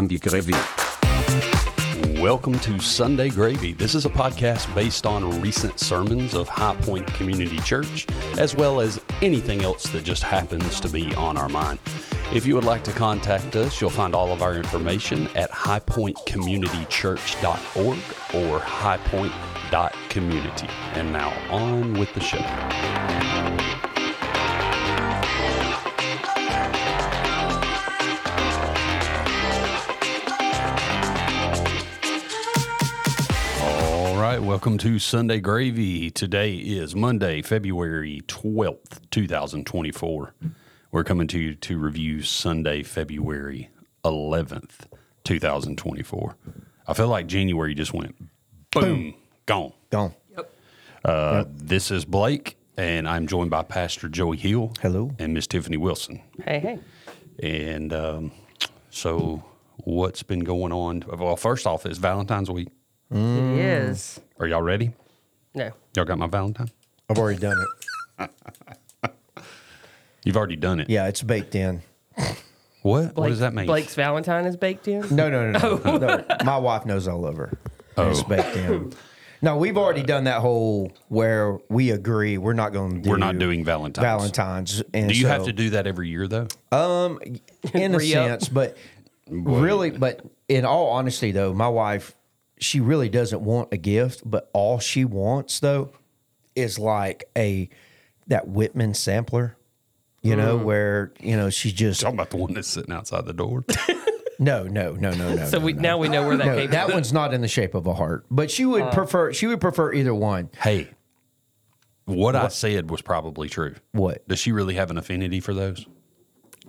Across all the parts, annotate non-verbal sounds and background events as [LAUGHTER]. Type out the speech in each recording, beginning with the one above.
Sunday Gravy. Welcome to Sunday Gravy. This is a podcast based on recent sermons of High Point Community Church, as well as anything else that just happens to be on our mind. If you would like to contact us, you'll find all of our information at highpointcommunitychurch.org or highpoint.community. And now on with the show. Welcome to Sunday Gravy. Today is Monday, February 12th, 2024. We're coming to you to review Sunday, February 11th, 2024. I feel like January just went boom, gone. Gone. Uh, This is Blake, and I'm joined by Pastor Joey Hill. Hello. And Miss Tiffany Wilson. Hey, hey. And um, so, what's been going on? Well, first off, it's Valentine's week. It is. Are y'all ready? No. Y'all got my Valentine? I've already done it. [LAUGHS] You've already done it. Yeah, it's baked in. What? what Blake- does that mean? Blake's Valentine is baked in? No, no, no, no. Oh. no. My wife knows all over. It's Oh. baked in. No, we've already done that whole where we agree we're not going to do We're not doing Valentine's. Valentine's. And Do you have to do that every year though? Um, in a Re-up. sense, but really, but in all honesty, though, my wife, she really doesn't want a gift, but all she wants though is like a that Whitman sampler. You know, Mm. where you know she just Talking about the one that's sitting outside the door. [LAUGHS] no, no, no, no, no. [LAUGHS] So no, we no. now we know where that No, came that from. one's not in the shape of a heart, but she Uh. would prefer. She would prefer either one. hey, what, I said was probably true. What Does she really have an affinity for those?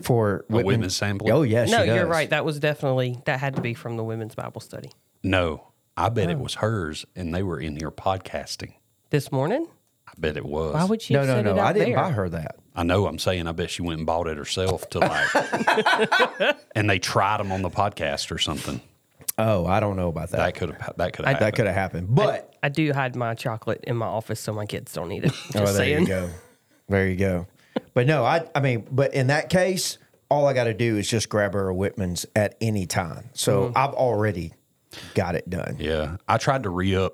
for A Whitman sampler? Oh yes, No, she you're right. That was definitely that had to be from the women's Bible study. No, I bet Oh. it was hers, and they were in here podcasting. This morning? I bet it was. Why would she No, have no, no. I didn't there? buy her that. I know. I'm saying. I bet she went and bought it herself to like, [LAUGHS] and they tried them on the podcast or something. Oh, I don't know about that. That could have. That could have. that could have happened, but I do hide my chocolate in my office so my kids don't eat it. [LAUGHS] Just oh, there saying. you go, there you go. But no, I, I mean, but in that case, all I got to do is just grab her a Whitman's at any time. So Mm-hmm. I've already got it done. Yeah, I tried to re up.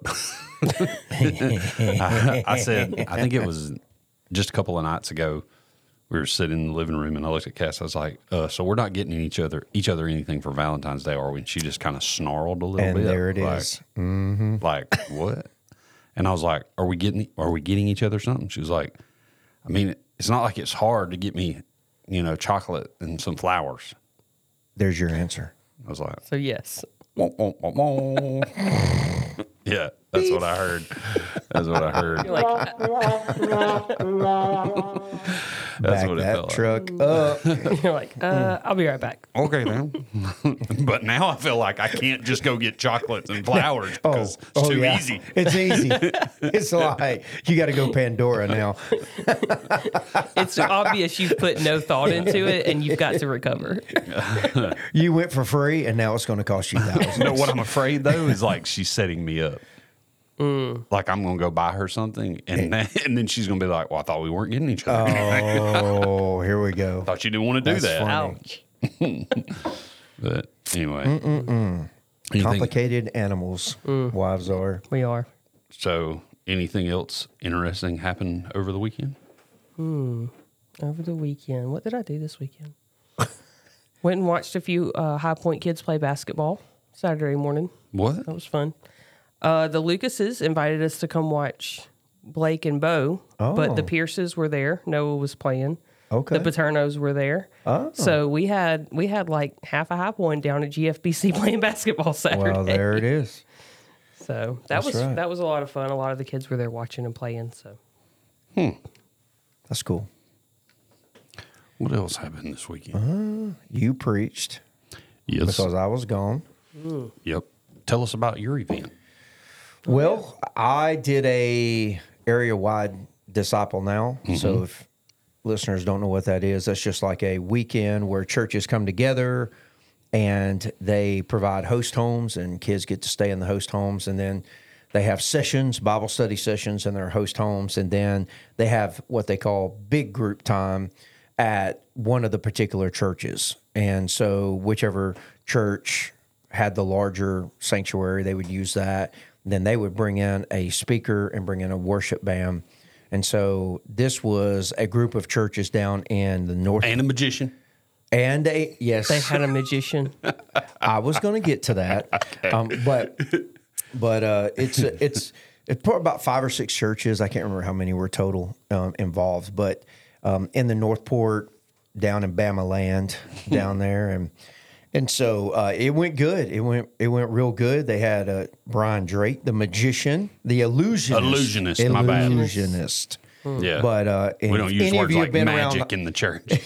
I, [LAUGHS] I said, I think it was just a couple of nights ago. We were sitting in the living room, and I looked at Cass. I was like, uh, "So we're not getting each other each other anything for Valentine's Day, are we?" And she just kind of snarled a little And bit. there it like, is. Like what? And I was like, "Are we getting? Are we getting each other something?" She was like, "I mean, it's not like it's hard to get me, you know, chocolate and some flowers." There's your answer. I was like, So yes. もももも yeah, that's what I heard. That's what I heard. You're like [LAUGHS] That's Back what it that felt like. truck up. [LAUGHS] you're like, uh, I'll be right back. Okay, then. [LAUGHS] but now I feel like I can't just go get chocolates and flowers because it's too yeah. easy. It's easy. it's like you got to go Pandora now. It's obvious you've put no thought into it and you've got to recover. You went for free, and now it's going to cost you thousands. You know what I'm afraid though is like she's setting me up. Mm. Like I'm gonna go buy her something, and then, [LAUGHS] and then she's gonna be like, "Well, I thought we weren't getting each other. [LAUGHS] Oh, here we go. thought you didn't want to do That's that." funny. Ouch. [LAUGHS] But anyway, anything- Complicated animals, wives are. We are. So, anything else interesting happened over the weekend? Over the weekend. What did I do this weekend? Went and watched a few uh, High Point kids play basketball Saturday morning. What? That was fun. Uh, the Lucases invited us to come watch Blake and Bo, but the Oh. Pierces were there. Noah was playing. Okay. The Paternos were there. Oh. So we had we had like half a High Point down at GFBC [LAUGHS] playing basketball Saturday. Well, there it is. So that That's was right. that was a lot of fun. A lot of the kids were there watching and playing. So Hmm. That's cool. What else happened this weekend? You preached yes. because I was gone. Yep. Tell us about your event. Oh, well, I did a area wide disciple now. Mm-hmm. So if listeners don't know what that is, that's just like a weekend where churches come together and they provide host homes and kids get to stay in the host homes and then they have sessions, Bible study sessions in their host homes and then they have what they call big group time at one of the particular churches. And so, whichever church had the larger sanctuary, they would use that. Then they would bring in a speaker and bring in a worship band. And so, this was a group of churches down in the north. And a magician. And a, yes, They had a magician. [LAUGHS] I was going to get to that, [LAUGHS] um, but but uh, it's it's it's probably about five or six churches. I can't remember how many were total um, involved, but um, in the Northport, down in Bama land, down [LAUGHS] there, and and so uh, it went good. It went it went real good. They had uh, Brian Drake, the magician, the illusionist, Illusionist, my bad. illusionist. Yeah. But uh, we if don't use any of words you like been magic around- in the church. [LAUGHS]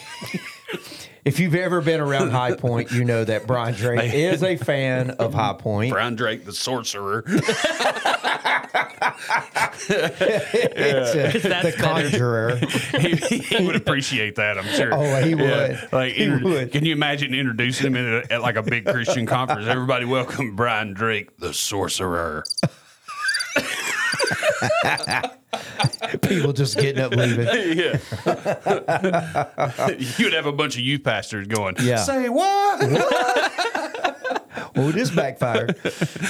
If you've ever been around High Point, you know that Brian [LAUGHS] Drake is a fan of High Point. Brian Drake, the sorcerer. [LAUGHS] It's, uh, the That's better. Conjurer. [LAUGHS] he, he would appreciate that, I'm sure. Oh, he would. Like, He inter- would. Can you imagine introducing him at, a, at like a big Christian conference? Everybody, welcome Brian Drake, the sorcerer. People just getting up leaving. Yeah. [LAUGHS] You'd have a bunch of youth pastors going, Yeah. say what? [LAUGHS] Oh, this backfired.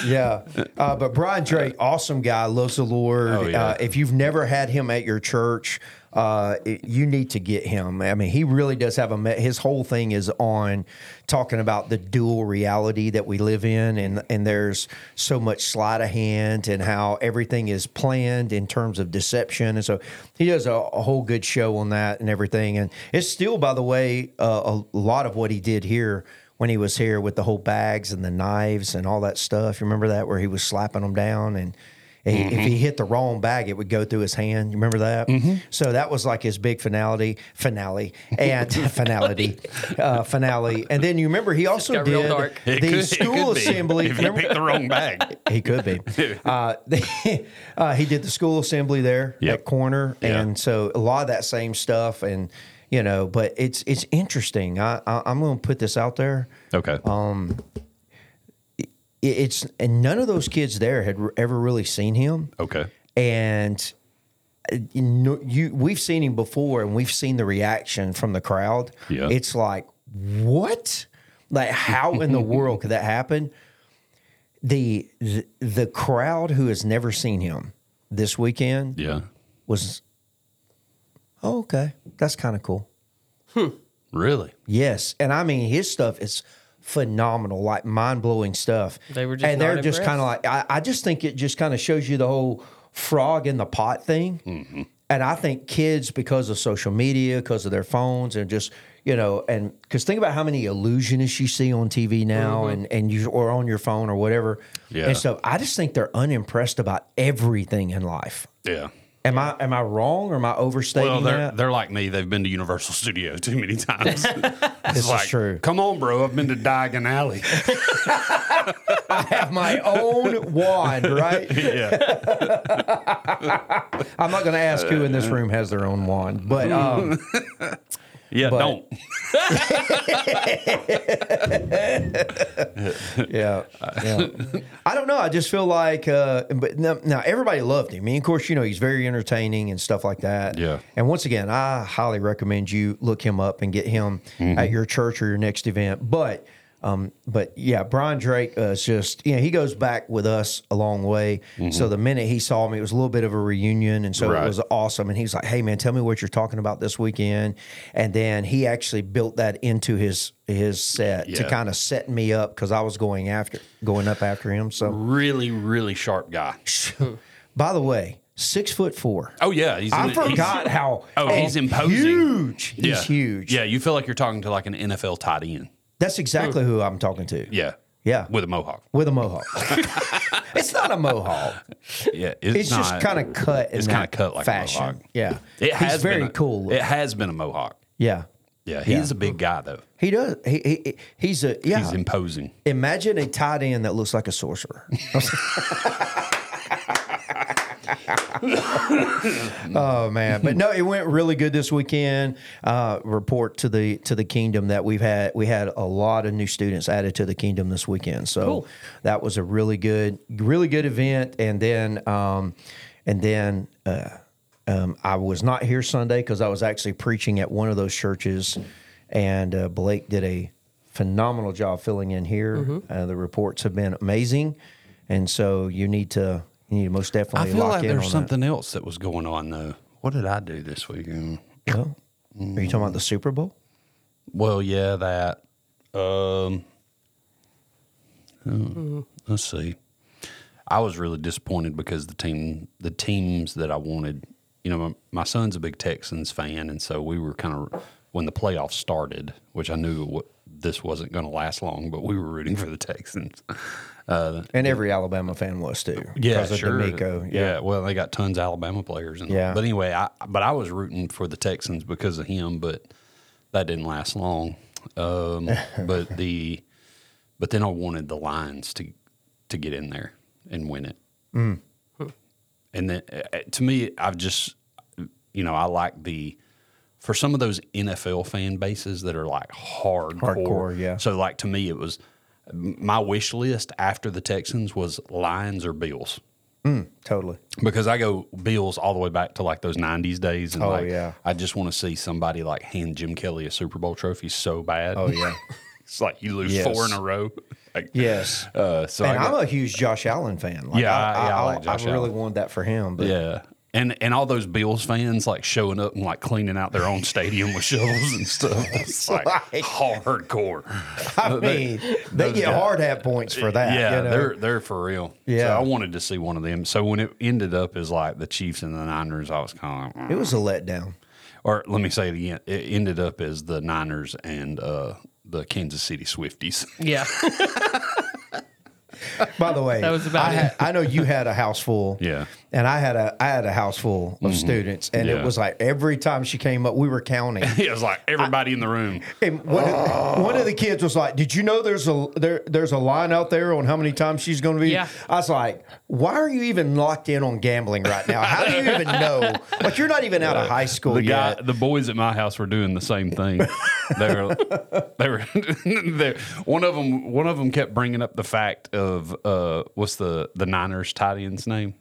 Yeah. Uh, but Brian Drake, awesome guy, loves the Lord. Oh, yeah. uh, if you've never had him at your church, uh, it- you need to get him. I mean, he really does have a. His whole thing is on talking about the dual reality that we live in, and and there's so much sleight of hand and how everything is planned in terms of deception, and so he does a, a whole good show on that and everything. And it's still, by the way, uh, a lot of what he did here when he was here with the whole bags and the knives and all that stuff. You remember that where he was slapping them down and. he- If he hit the wrong bag, it would go through his hand. You remember that? So that was like his big finality, finale, and [LAUGHS] [LAUGHS] finality, uh, finale. And then you remember he also did the could- school assembly. If you Remember- picked the wrong bag. [LAUGHS] he could be. Uh, they, uh, he did the school assembly there Yep. at corner, Yeah. and so a lot of that same stuff, and you know, but it's it's interesting. I, I I'm going to put this out there. Okay. It- It's and none of those kids there had ever really seen him, okay. and uh, you know, you we've seen him before, and we've seen the reaction from the crowd. Yeah. It's like what? Like how in the [LAUGHS] world could that happen? The, the the crowd who has never seen him this weekend Yeah. was oh, okay. That's kind of cool. Hmm. Really? Yes, and I mean his stuff is phenomenal, like mind blowing stuff. They were just and they're not just kind of like I, I just think it just kind of shows you the whole frog in the pot thing. Mm-hmm. And I think kids, because of social media, because of their phones, and just you know, and because think about how many illusionists you see on TV now, and and you or on your phone or whatever. Mm-hmm. Yeah. And so I just think they're unimpressed about everything in life. Yeah. Am I am I wrong or am I overstating Well, they're that? they're like me. They've been to Universal Studios too many times. [LAUGHS] it's is like, true. Come on, bro. I've been to Diagon Alley. [LAUGHS] I have my own wand, right? [LAUGHS] yeah. I'm not going to ask who in this room has their own wand, but um, Yeah. But- don't. [LAUGHS] [LAUGHS] yeah, yeah. I don't know. I just feel like, uh, but now, now everybody loved him. I mean, of course, you know he's very entertaining and stuff like that. Yeah. And once again, I highly recommend you look him up and get him at your church or your next event. But. Um, but yeah, Brian Drake uh, is just you know he goes back with us a long way. So the minute he saw me, it was a little bit of a reunion, and so Right. it was awesome. And he's like, "Hey man, tell me what you're talking about this weekend." And then he actually built that into his his set to kind of set me up because I was going after going up after him. So Really, really sharp guy. [LAUGHS] by the way, six foot four. Oh yeah. He's I he's- forgot how Oh, he's imposing. huge. He's yeah. huge. Yeah. You feel like you're talking to like an NFL tight end. That's exactly hmm. who I'm talking to. Yeah. Yeah. With a mohawk. With a mohawk. [LAUGHS] it's not a mohawk. Yeah. It's, just not- kind of cut in It's kind of cut like fashion. a mohawk. Yeah. It has He's very been a, cool. It has been a mohawk. yeah. Yeah. He's a big guy though. He does. He, he he's a yeah. He's imposing. Imagine a tight end that looks like a sorcerer. [LAUGHS] [LAUGHS] [LAUGHS] oh man, but no, it went really good this weekend. Uh, report to the to the kingdom that we've had. We had a lot of new students added to the kingdom this weekend, so Cool. that was a really good, really good event. And then, um, and then. Uh, Um, I was not here Sunday because I was actually preaching at one of those churches, and uh, Blake did a phenomenal job filling in here. Uh, the reports have been amazing, and so you need to you need to most I feel lock like in there's on something else that was going on though. What did I do this weekend? that. Oh, Are you talking about the Super Bowl? Well, yeah, that. Um, uh, let's see. I was really disappointed because the team, the teams that I wanted, you know, my, my son's a big Texans fan, and so we were kind of when the playoffs started, which I knew what, this wasn't going to last long, but we were rooting for the Texans. Uh, And every Alabama fan was too. yeah, sure. DeMeco. Yeah. well, they got tons of Alabama players. And, Yeah. But anyway, I but I was rooting for the Texans because of him, but that didn't last long. Um, [LAUGHS] but the but then I wanted the Lions to to get in there and win it. Mm. And then uh, to me, I've just you know I like the for some of those NFL fan bases that are like hardcore. Hardcore, yeah. So like to me, it was my wish list after the Texans was Lions or Bills Totally. because I go Bills all the way back to like those '90s days, and Oh, like yeah. I just want to see somebody like hand Jim Kelly a Super Bowl trophy so bad. Oh yeah. [LAUGHS] it's like you lose Yes. four in a row. [LAUGHS] Like, yes. Uh, so and I I'm a huge Josh Allen fan. Like, Yeah, I, I- yeah, I I, like Josh really wanted that for him. But yeah. And and all those Bills fans like showing up and like cleaning out their own stadium with shovels and stuff. [LAUGHS] It's like Like- hardcore. I mean, they get hard hat points for that. Yeah, you know? they're they're for real. Yeah. so I wanted to see one of them. So when it ended up as like the Chiefs and the Niners, I was kind of like, it was a letdown. or let me say it again. It ended up as the Niners and uh, the Kansas City Swifties. [LAUGHS] Yeah. By the way, That was about I, it. had, I know you had a house full. Yeah. And I had a I had a house full of students, and Yeah. it was like every time she came up, we were counting. [LAUGHS] it was like everybody in the room. [LAUGHS] And one, of, one of the kids was like, "Did you know there's a there there's a line out there on how many times she's going to be?" Yeah. I was like, "Why are you even locked in on gambling right now? How do you even [LAUGHS] know? Like you're not even out of high school The guy, the boys at my house were doing the same thing. they were, they were. they, one of them, one of them kept bringing up the fact of uh, what's the the Niners tight end's name?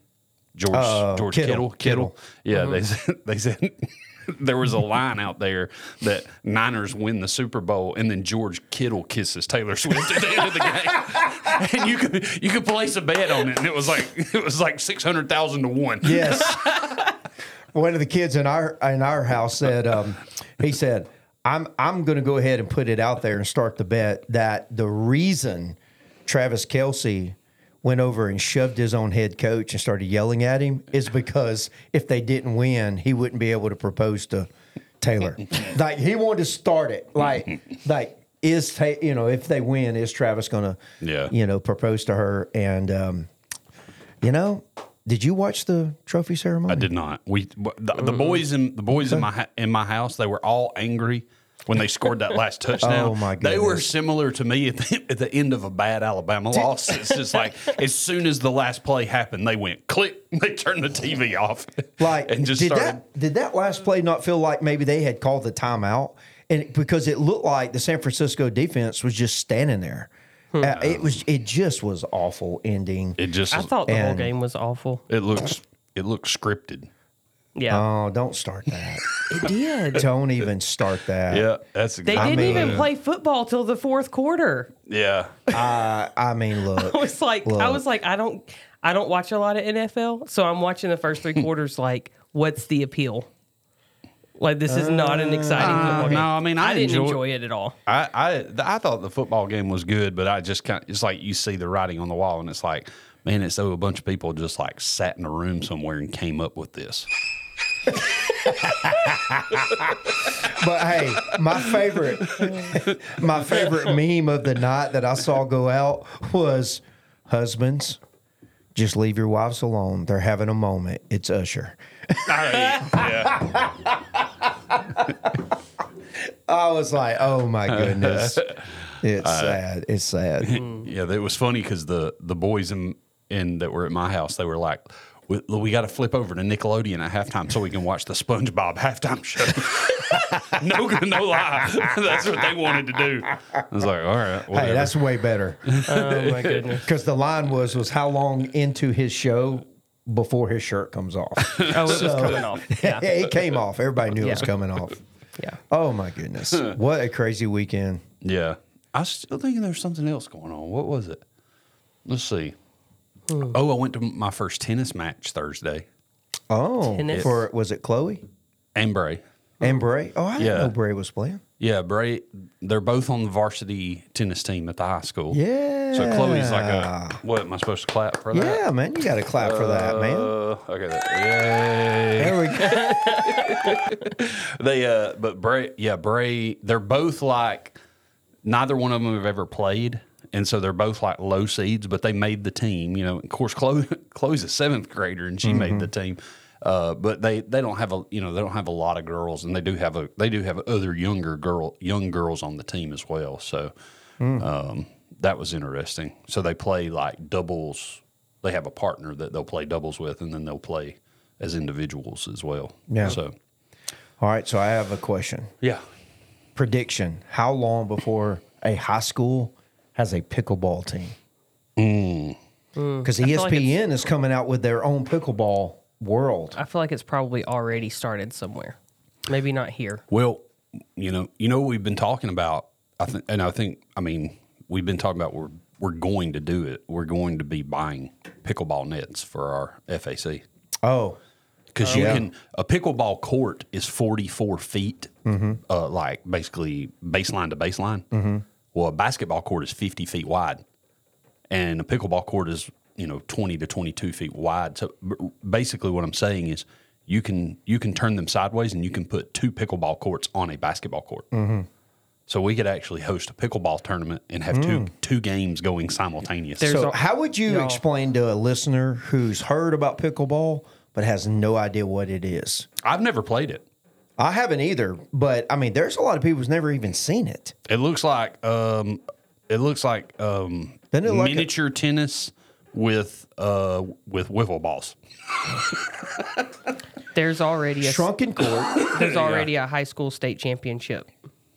George Uh, George Kittle. Kittle. Kittle. Yeah, they said they said [LAUGHS] there was a line out there that Niners win the Super Bowl and then George Kittle kisses Taylor Swift at the end of the game, [LAUGHS] and you could you could place a bet on it, and it was like [LAUGHS] it was like six hundred thousand to one. Yes. One of the kids in our in our house said, um, he said, "I'm I'm going to go ahead and put it out there and start the bet that the reason Travis Kelce." Went over and shoved his own head coach and started yelling at him is because if they didn't win, he wouldn't be able to propose to Taylor. [LAUGHS] like he wanted to start it. Like [LAUGHS] like is you know if they win, is Travis going to Yeah. you know propose to her? And um, you know, did you watch the trophy ceremony? I did not. We the, the boys in the boys in my in my house. They were all angry when they scored that last [LAUGHS] touchdown. Oh, my They were similar to me at the, at the end of a bad Alabama loss. It's just like [LAUGHS] as soon as the last play happened, they went click. [LAUGHS] They turned the TV off, Like, and just did started. that did that last play not feel like maybe they had called the timeout? And because it looked like the San Francisco defense was just standing there. Uh, it was it just was awful ending. it just I thought the whole game was awful. it looks it looks scripted. Yeah. Oh, don't start that. [LAUGHS] it did. don't even start that. Yeah, that's They exactly. didn't mean- even play football till the fourth quarter. Yeah, [LAUGHS] I, I mean, [LAUGHS] look. I was like, I was like, I don't, I don't watch a lot of NFL, so I'm watching the first three quarters. Like, what's the appeal? Like, this is not an exciting uh, football game. no, I mean, I didn't enjoy- enjoy it at all. I, I I thought the football game was good, but I just kind of, it's like you see the writing on the wall, and it's like, man, it's so a bunch of people just like sat in a room somewhere and came up with this. [LAUGHS] But hey, my favorite, my favorite meme of the night that I saw go out was husbands. Just leave your wives alone. They're having a moment. It's Usher. yeah, I was like, oh my goodness. It's Uh, sad. It's sad. [LAUGHS] yeah. It was funny because the the boys in in that were at my house, they were like. We, we got to flip over to Nickelodeon at halftime so we can watch the SpongeBob halftime show. [LAUGHS] no, no lie, [LAUGHS] that's what they wanted to do. I was like, all right, Hey, that's way better. [LAUGHS] Oh my goodness! Because the line was was how long into his show before his shirt comes off. Oh, it was coming off. Yeah. it came off. Everybody knew it was coming off. Yeah. Oh my goodness. what a crazy weekend. Yeah. I was still thinking there's something else going on. What was it? Let's see. Hmm. Oh, I went to my first tennis match Thursday. Oh, Tennis. for was it Chloe And Bray. and Bray? Oh, I didn't Yeah. know Bray was playing. Yeah, Bray. They're both on the varsity tennis team at the high school. Yeah. So Chloe's like a. What am I supposed to clap for that? Yeah, man, you got to clap for that, man. Uh, okay. That, yay. There we go. [LAUGHS] They uh but Bray yeah, Bray they're both like neither one of them have ever played. And so they're both like low seeds, but they made the team. You know, of course, Chloe, [LAUGHS] Chloe's a seventh grader, and she made the team. Uh, but they, they don't have a you know they don't have a lot of girls, and they do have a they do have other younger girl young girls on the team as well. So um, that was interesting. So they play like doubles. They have a partner that they'll play doubles with, and then they'll play as individuals as well. Yeah. So All right, so I have a question. yeah. Prediction: How long before a high school has a pickleball team? Mm. Mm. Because I feel like ESPN is coming out with their own pickleball world. I feel like it's probably already started somewhere. Maybe not here. Well, you know, you know what we've been talking about. I think, and I think, I mean, we've been talking about we're we're going to do it. We're going to be buying pickleball nets for our FAC Oh, because you yeah. can. A pickleball court is forty four feet, mm-hmm. uh, like basically baseline to baseline. Mm-hmm. Well, a basketball court is fifty feet wide, and a pickleball court is you know twenty to twenty two feet wide. So basically, what I'm saying is. You can you can turn them sideways and you can put two pickleball courts on a basketball court. Mm-hmm. So we could actually host a pickleball tournament and have two mm. two games going simultaneously. So a- how would you y'all- explain to a listener who's heard about pickleball but has no idea what it is? I've never played it. I haven't either, but I mean, there's a lot of people who's never even seen it. It looks like um, it looks like um, Doesn't it like a- miniature tennis with uh, with wiffle balls. [LAUGHS] There's already a Shrunken court. [COUGHS] there's already a high school state championship.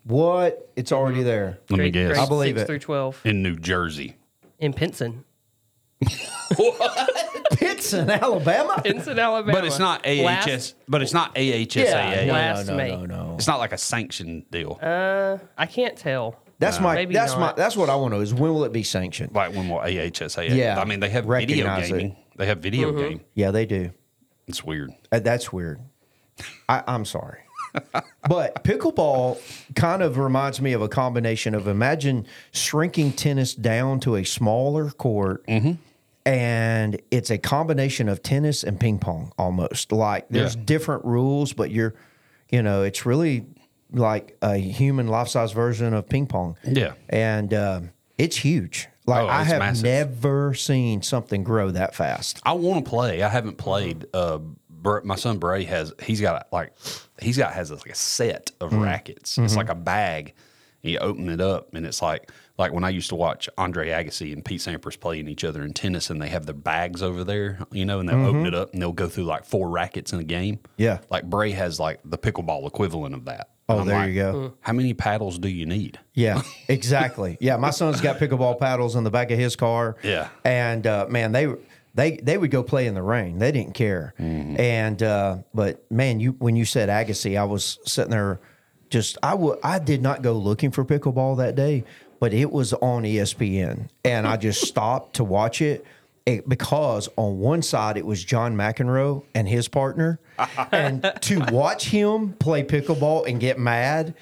what? It's already there. Let me Grade- guess. grade I believe six it. through twelve In New Jersey. in Pinson, Pitson, Alabama. Pinson, Alabama. But it's not AHS. Last- but it's not AHSAA. no, Last no, no, May. no, no. It's not like a sanctioned deal. I can't tell. That's my. Maybe That's my. That's what I want to know. Is when will it be sanctioned? like when will AHSAA? Yeah, I mean, they have video recognize it. gaming. They have video Mm-hmm. game. Yeah, they do. It's weird. Uh, That's weird. I, I'm sorry. [LAUGHS] but pickleball kind of reminds me of a combination of imagine shrinking tennis down to a smaller court. And it's a combination of tennis and ping pong almost. Like there's Yeah. different rules, but you're, you know, it's really like a human life size version of ping pong. Yeah. And um, it's huge. Like Oh, I have massive. never seen something grow that fast. I want to play. I haven't played. Uh, my son Bray has. He's got like he's got has like a set of Mm. rackets. Mm-hmm. It's like a bag. You open it up, and it's like like when I used to watch Andre Agassi and Pete Sampras playing each other in tennis, and they have their bags over there, you know, and they'll open it up and they'll go through like four rackets in a game. Mm-hmm. Yeah. like Bray has like the pickleball equivalent of that. Oh, I'm there like, you go. How many paddles do you need? Yeah, [LAUGHS] exactly. yeah, my son's got pickleball paddles in the back of his car. Yeah. and uh, man, they they they would go play in the rain. They didn't care. And uh, but man, you when you said Agassi, I was sitting there. Just I would I did not go looking for pickleball that day, but it was on ESPN, and I just [LAUGHS] stopped to watch it. it- because on one side it was John McEnroe and his partner, [LAUGHS] and to watch him play pickleball and get mad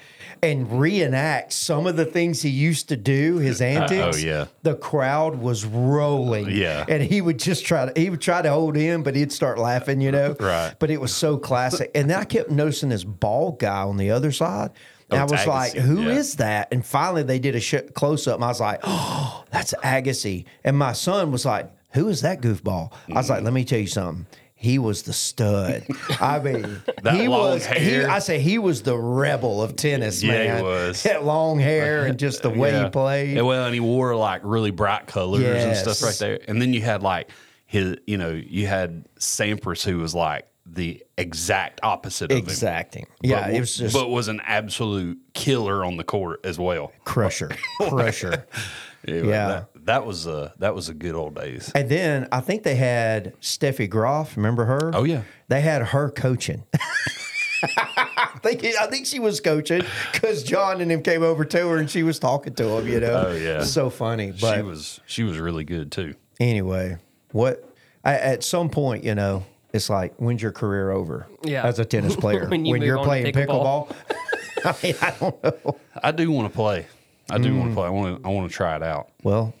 and reenact some of the things he used to do, his antics. Oh, yeah. the crowd was rolling. Yeah. and he would just try to he would try to hold in, but he'd start laughing, you know. Right. But it was so classic, and then I kept noticing this bald guy on the other side. And Oh, I it's was like, "Who is yeah. that?" And finally, they did a sh- close up, and I was like, "Oh, that's Agassi." And my son was like, "Who is that goofball?" I was like, mm. "Let me tell you something." He was the stud. I [LAUGHS] mean, That he long was. He, hair. I say he was the rebel of tennis, Yeah, he man. was. [LAUGHS] That long hair and just the way he played. Yeah, well, and he wore like really bright colors and stuff Yes. right there. And then you had like his, you know, you had Sampras who was like the exact opposite of him. Exacting. Yeah, but, it was just but was an absolute killer on the court as well. crusher, [LAUGHS] crusher. [LAUGHS] Yeah, Yeah. that, that was a that was a good old days. And then I think they had Steffi Graf. Remember her? Oh, yeah. They had her coaching. [LAUGHS] I think I think she was coaching because John and him came over to her and she was talking to him. You know. Oh, yeah. So funny. But she was she was really good too. anyway, what? I, at some point, you know, it's like when's your career over? Yeah. As a tennis [LAUGHS] player, When you move you're playing pickleball. pickleball. [LAUGHS] I mean, I don't know. I do want to play. I do Mm. want to play. I want to I want to try it out. Well,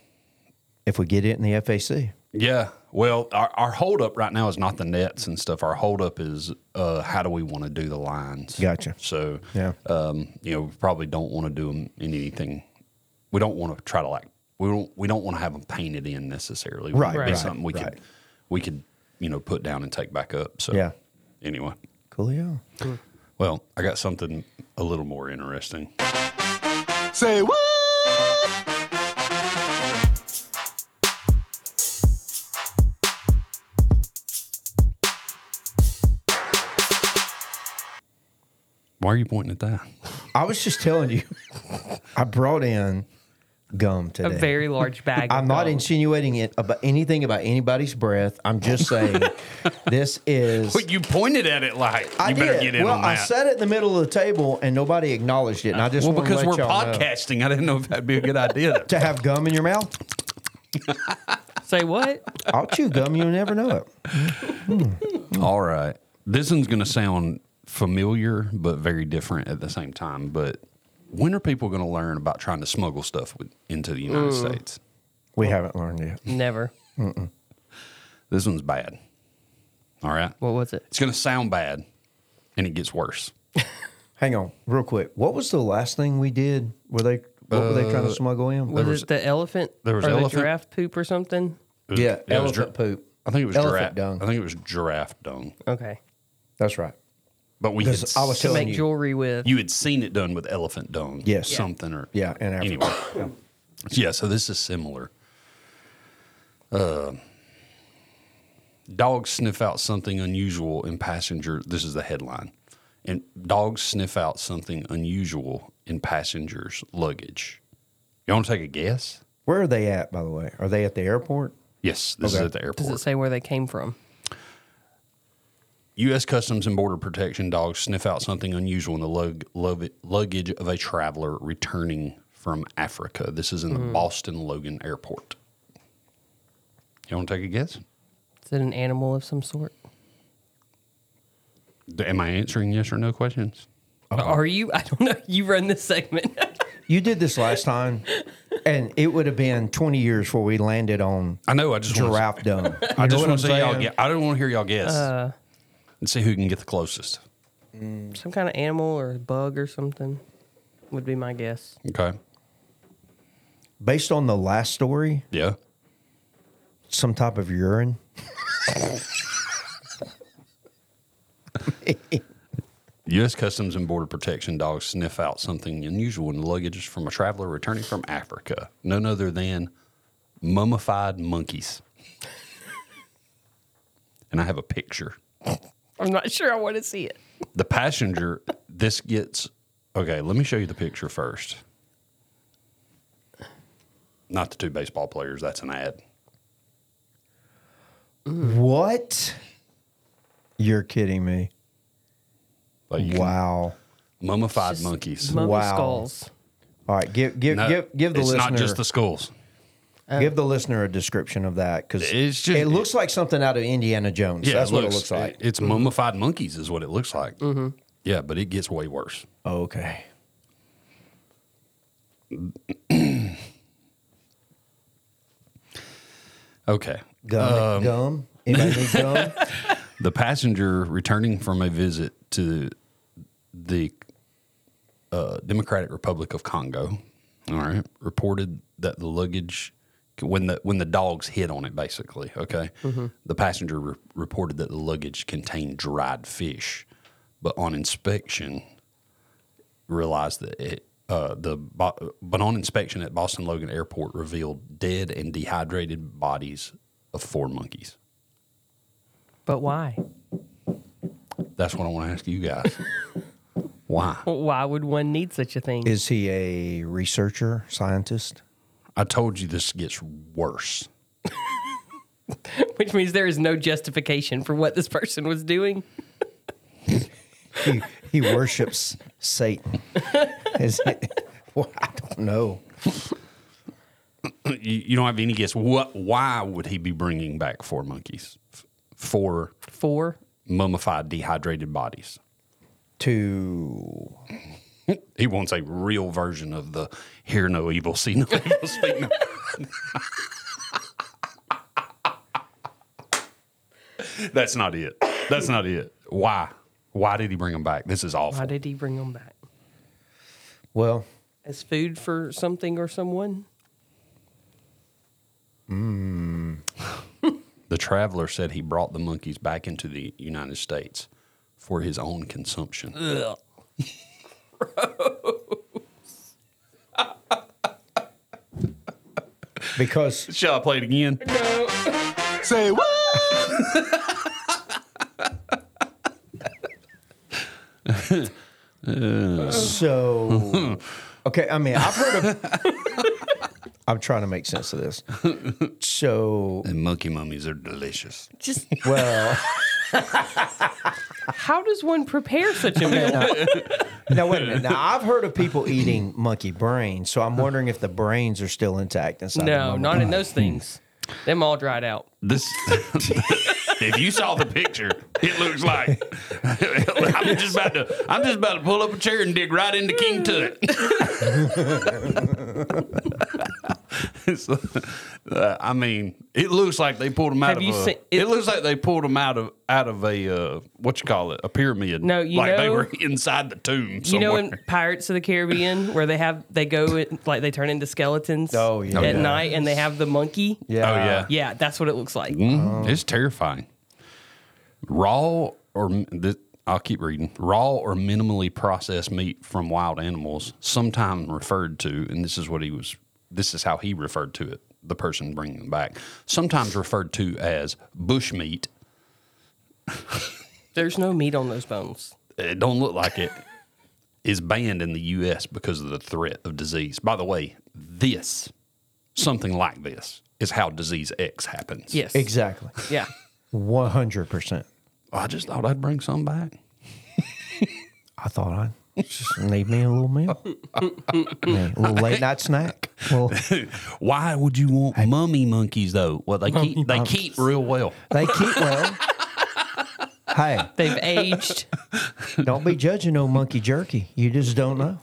if we get it in the FAC, Yeah. Well, our, our holdup right now is not the nets and stuff. Our holdup is uh, how do we want to do the lines? Gotcha. So, Yeah. um, you know, we probably don't want to do them in anything. We don't want to try to like we don't we don't want to have them painted in necessarily. Right, It'd be right, something we right. could we could you know put down and take back up. So Yeah. Anyway, cool coolio. well, I got something a little more interesting. Say what? Why are you pointing at that? I was just telling you, [LAUGHS] I brought in gum today. A today. very large bag. I'm of not gum. insinuating it about anything about anybody's breath. I'm just saying [LAUGHS] this is. But you pointed at it like you I better did. get in well, on I that. sat it in the middle of the table and nobody acknowledged it. And I just well, because to we're let y'all know. podcasting, I didn't know if that'd be a good idea. to have gum in your mouth. [LAUGHS] Say what? I'll chew gum. You'll never know it. Hmm. All right. This one's going to sound familiar, but very different at the same time. But when are people going to learn about trying to smuggle stuff with, into the United mm. States? We haven't learned yet. Never. This one's bad. All right. What was it? It's going to sound bad, and it gets worse. [LAUGHS] Hang on, real quick. What was the last thing we did? Were they what were they trying to uh, smuggle in? Was, was- it the elephant? there was or elephant- the giraffe poop or something? It was- yeah, it was elephant gir- poop. I think it was Elephant giraffe dung. I think it was giraffe dung. Okay. That's right. But we had, Because I was To telling make you. jewelry with. you had seen it done with elephant dung. Yes. Yeah. Something or Yeah, in Africa. Anyway. [COUGHS] Yeah, so this is similar. Uh, dogs sniff out something unusual in passenger. This is the headline. And dogs sniff out something unusual in passengers' luggage. You want to take a guess? Where are they at, by the way? Are they at the airport? Yes, this Okay. is at the airport. Does it say where they came from? U.S. Customs and Border Protection dogs sniff out something unusual in the lug, lug, luggage of a traveler returning from Africa. This is in the hmm. Boston Logan Airport. You want to take a guess? Is it an animal of some sort? Am I answering yes or no questions? Are you? I don't know. You run this segment. [LAUGHS] You did this last time, and it would have been 20 years before we landed on I know. I just wanna- giraffe dung. I just want to I'm y'all. saying? I don't want to hear y'all guess uh, and see who can get the closest. Mm, some kind of animal or bug or something would be my guess. Okay. Based on the last story, Yeah. some type of urine. [LAUGHS] U.S. Customs and Border Protection dogs sniff out something unusual in the luggage from a traveler returning from Africa. None other than mummified monkeys. and I have a picture. I'm not sure I want to see it. The passenger, this gets okay. Let me show you the picture first. Not the two baseball players. That's an ad. What? You're kidding me. Like you can- Wow. mummified monkeys. Mummy Wow. skulls. All right, give give No, give give the it's listener not just the skulls. Give the listener a description of that because It's just- it looks like something out of Indiana Jones. That's what it looks like. It, It's mummified monkeys, is what it looks like. Mm-hmm. Yeah, but it gets way worse. okay. [CLEARS THROAT] Okay. Gum. Um, gum. Anybody need gum? [LAUGHS] The passenger returning from a visit to the uh, Democratic Republic of Congo, all right, reported that the luggage when the when the dogs hit on it, basically, okay, the passenger re- reported that the luggage contained dried fish, but on inspection, realized that it. Uh, the but on inspection at Boston Logan Airport revealed dead and dehydrated bodies of four monkeys. But why? That's what I want to ask you guys. [LAUGHS] Why? Why would one need such a thing? Is he a researcher, scientist? I told you this gets worse. [LAUGHS] Which means there is no justification for what this person was doing. [LAUGHS] He, he worships Satan. [LAUGHS] Is it? Well, I don't know. [CLEARS THROAT] You, you don't have any guess what? Why would he be bringing back four monkeys? F- Four Four. mummified, dehydrated bodies. To [LAUGHS] He wants a real version of the hear no evil, see no evil, speak no. [LAUGHS] That's not it. That's not it. Why? Why did he bring them back? This is awful. Why did he bring them back? well, As food for something or someone? Hmm. The traveler said he brought the monkeys back into the United States for his own consumption. Ugh. because Shall I play it again? Say what? so okay. I mean, I've heard of. [LAUGHS] I'm trying to make sense of this. So, And monkey mummies are delicious. Just well, [LAUGHS] how does one prepare such a [LAUGHS] meal? now wait a minute. Now I've heard of people [LAUGHS] eating monkey brains, so I'm wondering if the brains are still intact inside. the No, mummy. not in those things. Them all dried out. This, [LAUGHS] if you saw the picture, it looks like I'm just about to. I'm just about to pull up a chair and dig right into King Tut. [LAUGHS] So, uh, I mean, it looks like they pulled them out Have of you a. seen- it, it- looks like they pulled them out of out of a uh, what you call it a pyramid. No, you like they were [LAUGHS] inside the tomb. You know in Pirates of the Caribbean where they have they go in, like they turn into skeletons Oh, yeah. at Oh, yeah. night and they have the monkey. Yeah. Oh yeah. Yeah, that's what it looks like. Mm, It's terrifying. Raw or th- I'll keep reading. Raw or minimally processed meat from wild animals, sometimes referred to, and this is what he was. This is how he referred to it. The person bringing them back, sometimes referred to as bush meat. [LAUGHS] There's no meat on those bones. It don't look like it. Is banned in the U.S. because of the threat of disease. By the way, this, something like this, is how disease X happens. Yes. Exactly. Yeah. One hundred percent. I just thought I'd bring some back. [LAUGHS] I thought I'd just need me a little meal, [LAUGHS] Yeah, a little late night snack. Well, [LAUGHS] Why would you want mummy monkeys though? Well, they keep they keep real well. they keep well. [LAUGHS] Hey, They've aged. don't be judging no monkey jerky. You just don't know.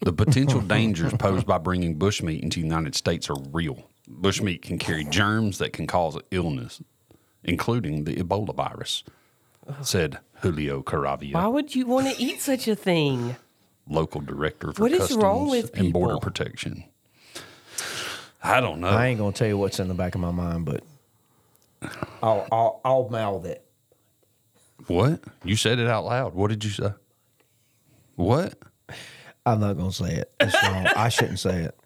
The potential dangers posed by bringing bushmeat into the United States are real. Bushmeat can carry germs that can cause illness, including the Ebola virus, said Julio Caravia, Why would you want to eat such a thing? local director for What is Customs wrong with and Border? Protection. I don't know. I ain't gonna tell you what's in the back of my mind, but I'll I'll, I'll mouth it. what? You said it out loud. What did you say? What? I'm not gonna say it. It's wrong. [LAUGHS] I shouldn't say it.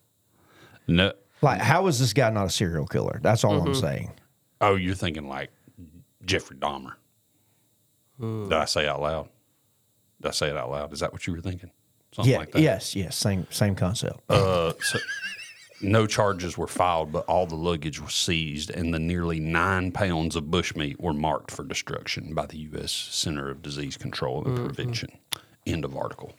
No. Like, how is this guy not a serial killer? That's all Mm-hmm. I'm saying. Oh, you're thinking like Jeffrey Dahmer. Mm. Did I say out loud? Did I say it out loud? Is that what you were thinking? Something Yeah. like that. Yes. Yes. Same same concept. Uh, so [LAUGHS] no charges were filed, but all the luggage was seized, and the nearly nine pounds of bushmeat were marked for destruction by the U.S. Center of Disease Control and mm-hmm. Prevention. End of article.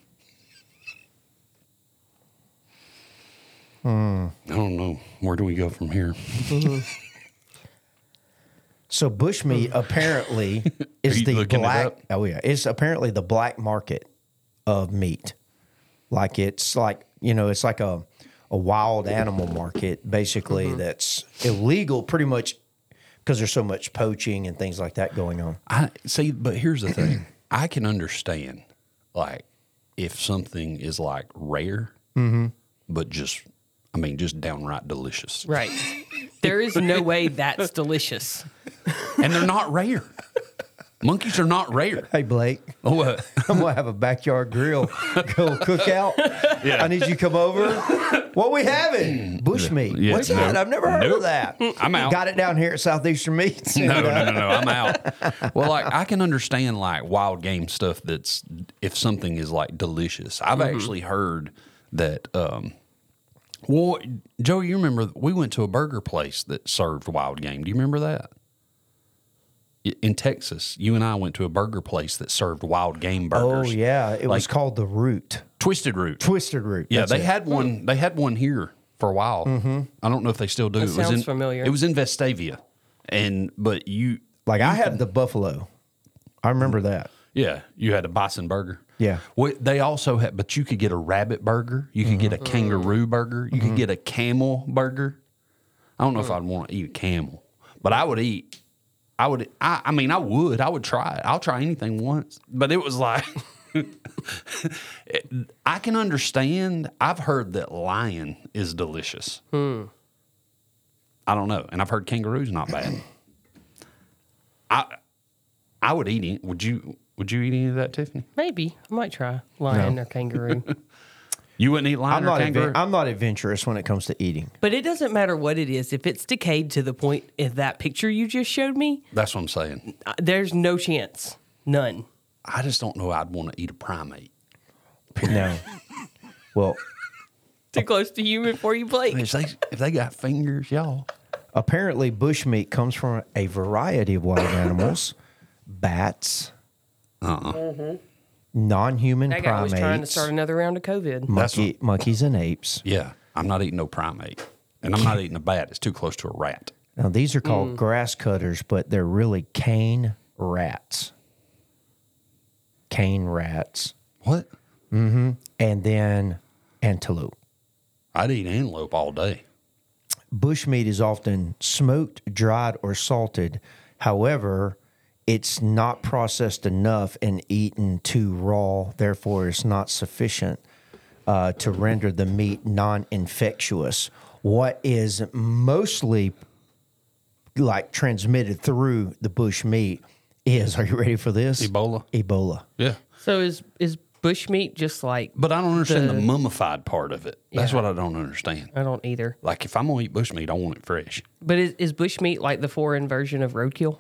Hmm. I don't know. Where do we go from here? Mm-hmm. [LAUGHS] So bushmeat [LAUGHS] apparently is the black. Oh yeah, it's apparently the black market of meat. Like it's like you know, it's like a a wild animal market basically Mm-hmm. that's illegal, pretty much because there's so much poaching and things like that going on. I see, but here's the thing: [CLEARS THROAT] I can understand, like, if something is like rare, but just, I mean, just downright delicious, Right. There is no way that's [LAUGHS] delicious. [LAUGHS] and they're not rare. Monkeys are not rare. Hey Blake, Oh, what? [LAUGHS] I'm gonna have a backyard grill, [LAUGHS] go cookout. Yeah. I need you to come over. What we having? Bushmeat. Yeah, What's no. that? I've never heard Nope. of that. I'm out. Got it down here at Southeastern Meats. No, no, no, no, no. I'm out. Well, like I can understand like wild game stuff. That's if something is like delicious. I've actually heard that um, Well, Joe, you remember we went to a burger place that served wild game. Do you remember that? I- In Texas, you and I went to a burger place that served wild game burgers. Oh yeah, it was called the Root, Twisted Root. Twisted Root. Yeah, That's they it. had one. They had one here for a while. Mm-hmm. I don't know if they still do. That it was sounds in, familiar. It was in Vestavia, and but you, like I had the buffalo. I remember that. yeah, you had a bison burger. Yeah. Well, they also had, but you could get a rabbit burger. You could get a Mm-hmm. kangaroo burger. You could get a camel burger. I don't know if I'd want to eat a camel, but I would eat. I would. I, I mean, I would. I would try it. I'll try anything once. But it was like, [LAUGHS] I can understand. I've heard that lion is delicious. Hmm. I don't know, and I've heard kangaroo's not bad. [CLEARS THROAT] I I would eat it. Would you? Would you eat any of that, Tiffany? Maybe I might try lion or kangaroo. [LAUGHS] You wouldn't eat lion I'm or not. kangaroo. Adven- I'm not adventurous when it comes to eating. but it doesn't matter what it is. If it's decayed to the point in that picture you just showed me, That's what I'm saying. uh, there's no chance, none. I just don't know. I'd want to eat a primate. No. [LAUGHS] well, Too close to human for you, Blake. If they if they got fingers, y'all. apparently bushmeat comes from a variety of wild animals, [COUGHS] bats, Uh-uh. Non-human That guy was trying to start another round of COVID. monkey, monkeys, and apes. Yeah, I'm not eating no primate, and I'm not eating a bat. It's too close to a rat. Now these are called grass cutters, but they're really cane rats. Cane rats, What? Mm-hmm. And then antelope. I'd eat antelope all day. bushmeat is often smoked, dried, or salted. However, it's not processed enough and eaten too raw. Therefore, it's not sufficient uh, to render the meat non-infectious. What is mostly like transmitted through the bush meat is. Are you ready for this? Ebola. Ebola. Yeah, So is is bush meat just like but I don't understand the, The- mummified part of it. That's Yeah. what I don't understand. I don't either. Like if I'm gonna eat bush meat, I want it fresh. But is, is bush meat like the foreign version of roadkill?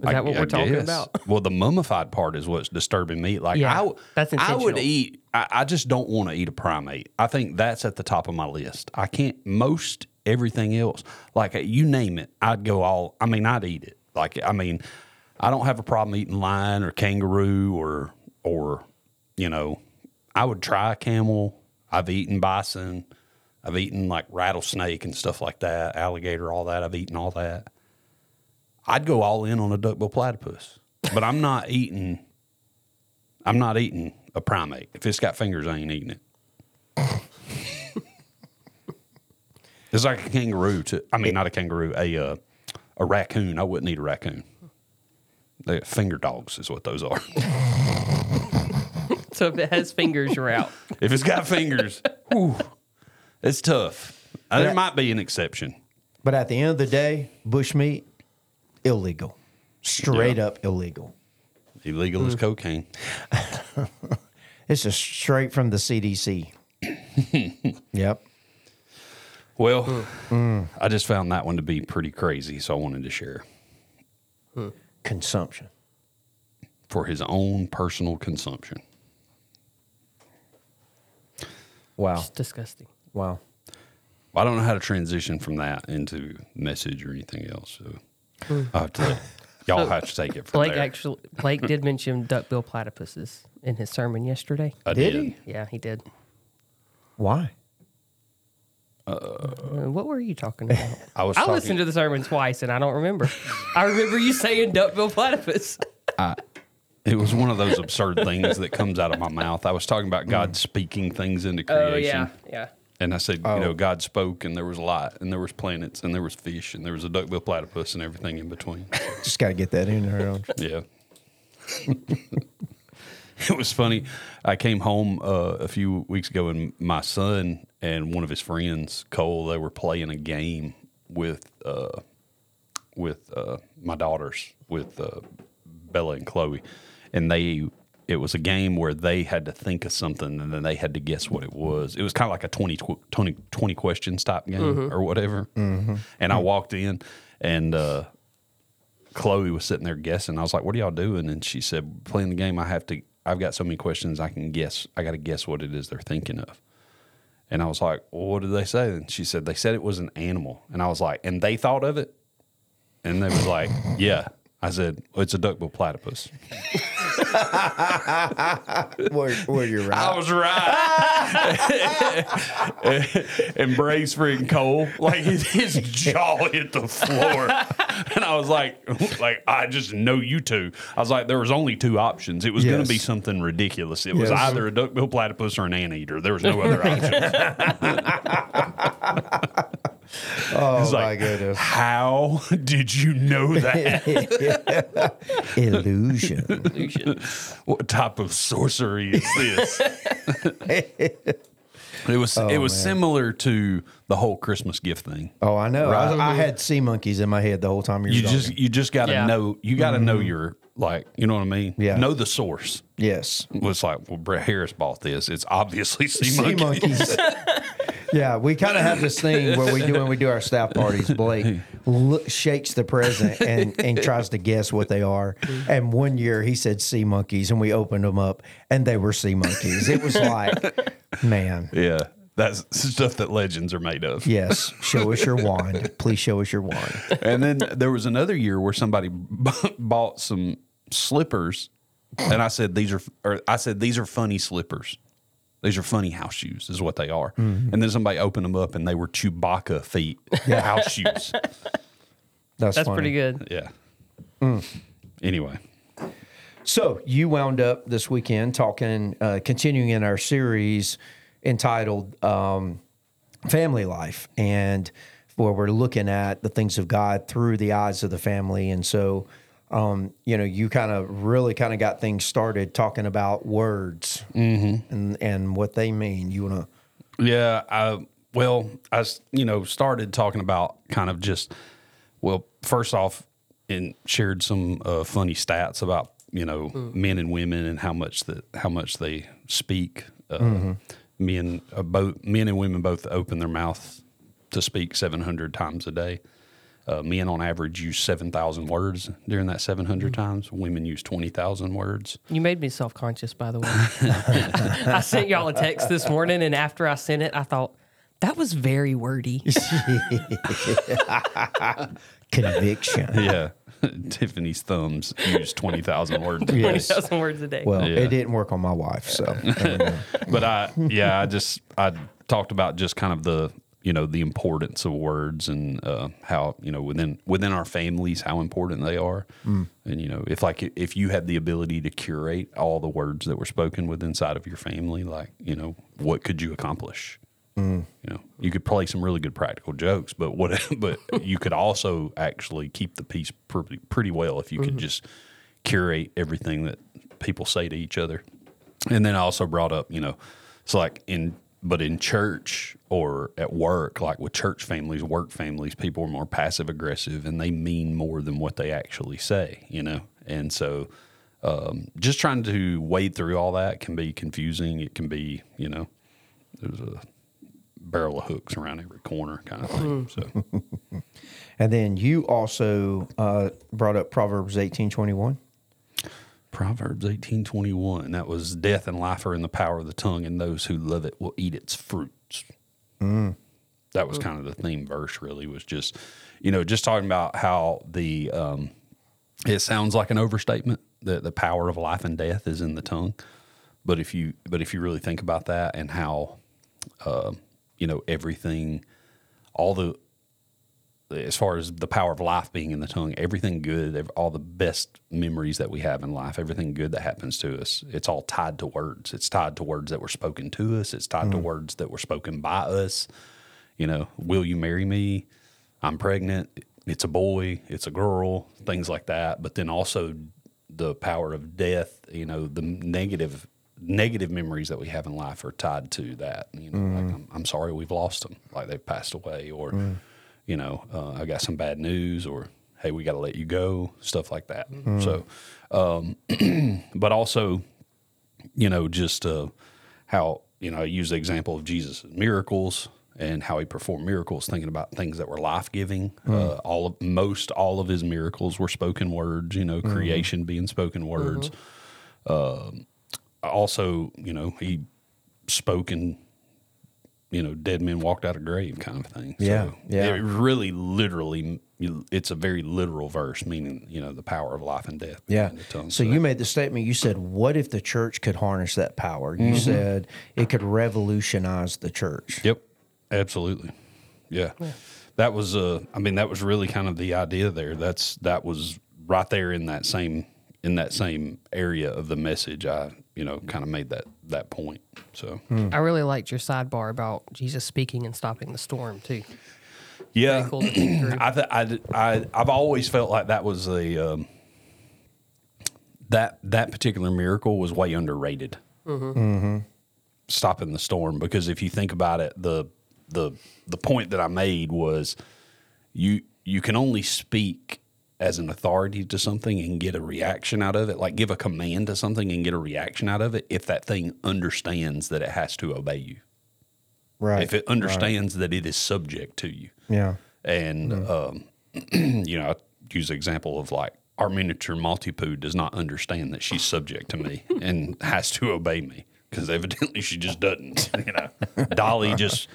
Is I- that what we're talking guess. about? [LAUGHS] Well, the mummified part is what's disturbing me. Like, Yeah, I, that's I would eat. I, I just don't want to eat a primate. I think that's at the top of my list. I can't. Most everything else, like uh, you name it, I'd go all. I mean, I'd eat it. Like, I mean, I don't have a problem eating lion or kangaroo or or you know, I would try a camel. I've eaten bison. I've eaten like rattlesnake and stuff like that, alligator, all that. I've eaten all that. I'd go all in on a duckbill platypus, but I'm not eating. I'm not eating a primate. If it's got fingers, I ain't eating it. it's like a kangaroo. To I mean, not a kangaroo, a uh, a raccoon. I wouldn't eat a raccoon. They finger dogs is what those are. So if it has fingers, you're out. if it's got fingers, whew, it's tough. Uh, there might be an exception. But at the end of the day, bushmeat illegal, straight up illegal. Illegal Mm. as cocaine. [LAUGHS] This is straight from the CDC. [COUGHS] yep. Well, mm. Mm. I just found that one to be pretty crazy, so I wanted to share mm. Consumption. for his own personal consumption. Wow. It's disgusting. Wow. I don't know how to transition from that into message or anything else. So I'll have to [LAUGHS] y'all So, have to take it from Blake there. actually Blake did mention duckbill platypuses in his sermon yesterday. I Did did. he? Yeah, he did. Why? Uh, what were you talking about? [LAUGHS] I was I talking, listened to the sermon twice and I don't remember. I remember you saying duckbill platypus. [LAUGHS] It was one of those absurd things that comes out of my mouth. I was talking about God mm. speaking things into creation. Oh yeah, yeah. And I said, you know, God spoke and there was light and there was planets and there was fish and there was a duckbill platypus and everything in between. [LAUGHS] Just got to get that in there. [LAUGHS] Yeah. [LAUGHS] it was funny. I came home uh, a few weeks ago, and my son and one of his friends, Cole, they were playing a game with uh, with uh, my daughters, with uh, Bella and Chloe, and they. It was a game where they had to think of something and then they had to guess what it was. It was kind of like a 20, tw- 20, 20 questions type game or whatever. And I walked in and uh, Chloe was sitting there guessing. I was like, "What are y'all doing?" And she said, "Playing the game. I have to. I've got so many questions. I can guess. I got to guess what it is they're thinking of." And I was like, well, what did they say? And she said, they said it was an animal. And I was like, and they thought of it? And they was like, yeah. I said, oh, it's a duckbill platypus. [LAUGHS] Where, where you're right. I was right. [LAUGHS] and Bray's freaking Cole, like his, [LAUGHS] his jaw hit the floor. And I was like, like, I just know you two. I was like, there was only two options. It was going to be something ridiculous. It was either a duckbill platypus or an anteater. There was no other options. Oh It's my like, goodness. How [LAUGHS] did you know that? [LAUGHS] Illusion. Illusion. what type of sorcery is this? [LAUGHS] it was it oh, was similar to the whole Christmas gift thing. Oh, I know. Right. I, I had sea monkeys in my head the whole time you were You talking. just you just got to Yeah. know you got to know mm-hmm. your like you know what I mean. Yeah. Know the source. yes. It was like well, Brett Harris bought this. It's obviously sea, Sea monkey. monkeys. Yeah, we kind of have this thing where we do when we do our staff parties. Blake look, shakes the present and, and tries to guess what they are. And one year he said sea monkeys, and we opened them up, and they were sea monkeys. It was like, man, Yeah, that's stuff that legends are made of. yes, show us your wand. Please show us your wand. And then there was another year where somebody b- bought some slippers, and I said these are, or I said these are funny slippers. These are funny house shoes, is what they are. Mm-hmm. And then somebody opened them up, and they were Chewbacca feet [LAUGHS] yeah. house shoes. That's, That's funny. pretty good. Yeah. Mm. Anyway, So you wound up this weekend talking, uh, continuing in our series entitled um, "Family Life," and where we're looking at the things of God through the eyes of the family. And so, um, you know, you kind of really kind of got things started talking about words and and what they mean. You want to? Yeah, I well, I you know started talking about kind of just well, first off, and shared some uh, funny stats about you know men and women and how much that how much they speak. Uh, Men uh, both men and women both open their mouth to speak seven hundred times a day. Uh, men on average use seven thousand words during that seven times. Women use twenty thousand words. You made me self conscious, by the way. [LAUGHS] I sent y'all a text this morning, and after I sent it, I thought that was very wordy. [LAUGHS] [LAUGHS] Conviction. Yeah, Tiffany's thumbs use twenty thousand words. a. Twenty thousand words a day. Well, Yeah. it didn't work on my wife, so there but I yeah, I just I talked about just kind of the you know the importance of words and uh, how you know within within our families how important they are, mm. and you know if like if you had the ability to curate all the words that were spoken within inside of your family, like you know what could you accomplish? Mm. You know, you could play some really good practical jokes, but what? [LAUGHS] But you could also actually keep the peace pretty, pretty well if you could mm-hmm. just curate everything that people say to each other. And then I also brought up, you know, it's like in, but in church or at work, like with church families, work families, people are more passive aggressive and they mean more than what they actually say, you know? And so, um, just trying to wade through all that can be confusing. It can be, you know, there's a barrel of hooks around every corner kind of thing. So, [LAUGHS] and then you also uh, brought up Proverbs eighteen twenty one. Proverbs eighteen twenty one. That was death and life are in the power of the tongue, and those who love it will eat its fruits. That was kind of the theme verse. Really, was just you know just talking about how the um, it sounds like an overstatement that the power of life and death is in the tongue, but if you but if you really think about that and how uh, you know everything, all the as far as the power of life being in the tongue, everything good, all the best memories that we have in life, everything good that happens to us, it's all tied to words. It's tied to words that were spoken to us. It's tied to mm. words that were spoken by us. You know, will you marry me? I'm pregnant. It's a boy. It's a girl. Things like that. But then also the power of death. You know, the negative negative memories that we have in life are tied to that. You know, like mm. I'm, I'm sorry we've lost them, like they've passed away, or mm. You know, uh, I got some bad news, or hey, we got to let you go, stuff like that. So, um, [CLEARS THROAT] but also, you know, just uh, how you know I use the example of Jesus' miracles and how he performed miracles, thinking about things that were life giving. Uh, all of most all of his miracles were spoken words. You know, creation being spoken words. Um, also, you know, he spoken you know, dead men walked out of grave kind of thing. Yeah, yeah. It really, literally, it's a very literal verse, meaning you know the power of life and death. Yeah. in. So you made the statement. You said, "What if the church could harness that power?" You Mm-hmm. said it could revolutionize the church. Yep, absolutely. Yeah. That was uh I mean that was really kind of the idea there. That's that was right there in that same in that same area of the message I, you know, kind of made that that point. So hmm. I really liked your sidebar about Jesus speaking and stopping the storm too. yeah. Cool to think through. [CLEARS THROAT] I, th- I, I, I've always felt like that was a um, that that particular miracle was way underrated. Mm-hmm. Mm-hmm. Stopping the storm because if you think about it, the the the point that I made was you you can only speak as an authority to something and get a reaction out of it, like give a command to something and get a reaction out of it, if that thing understands that it has to obey you, Right. if it understands that it is subject to you yeah. and um, [CLEARS THROAT] you know, I use the example of like our miniature Maltipoo does not understand that she's subject to me and [LAUGHS] has to obey me because evidently she just doesn't. [LAUGHS] You know, Dolly just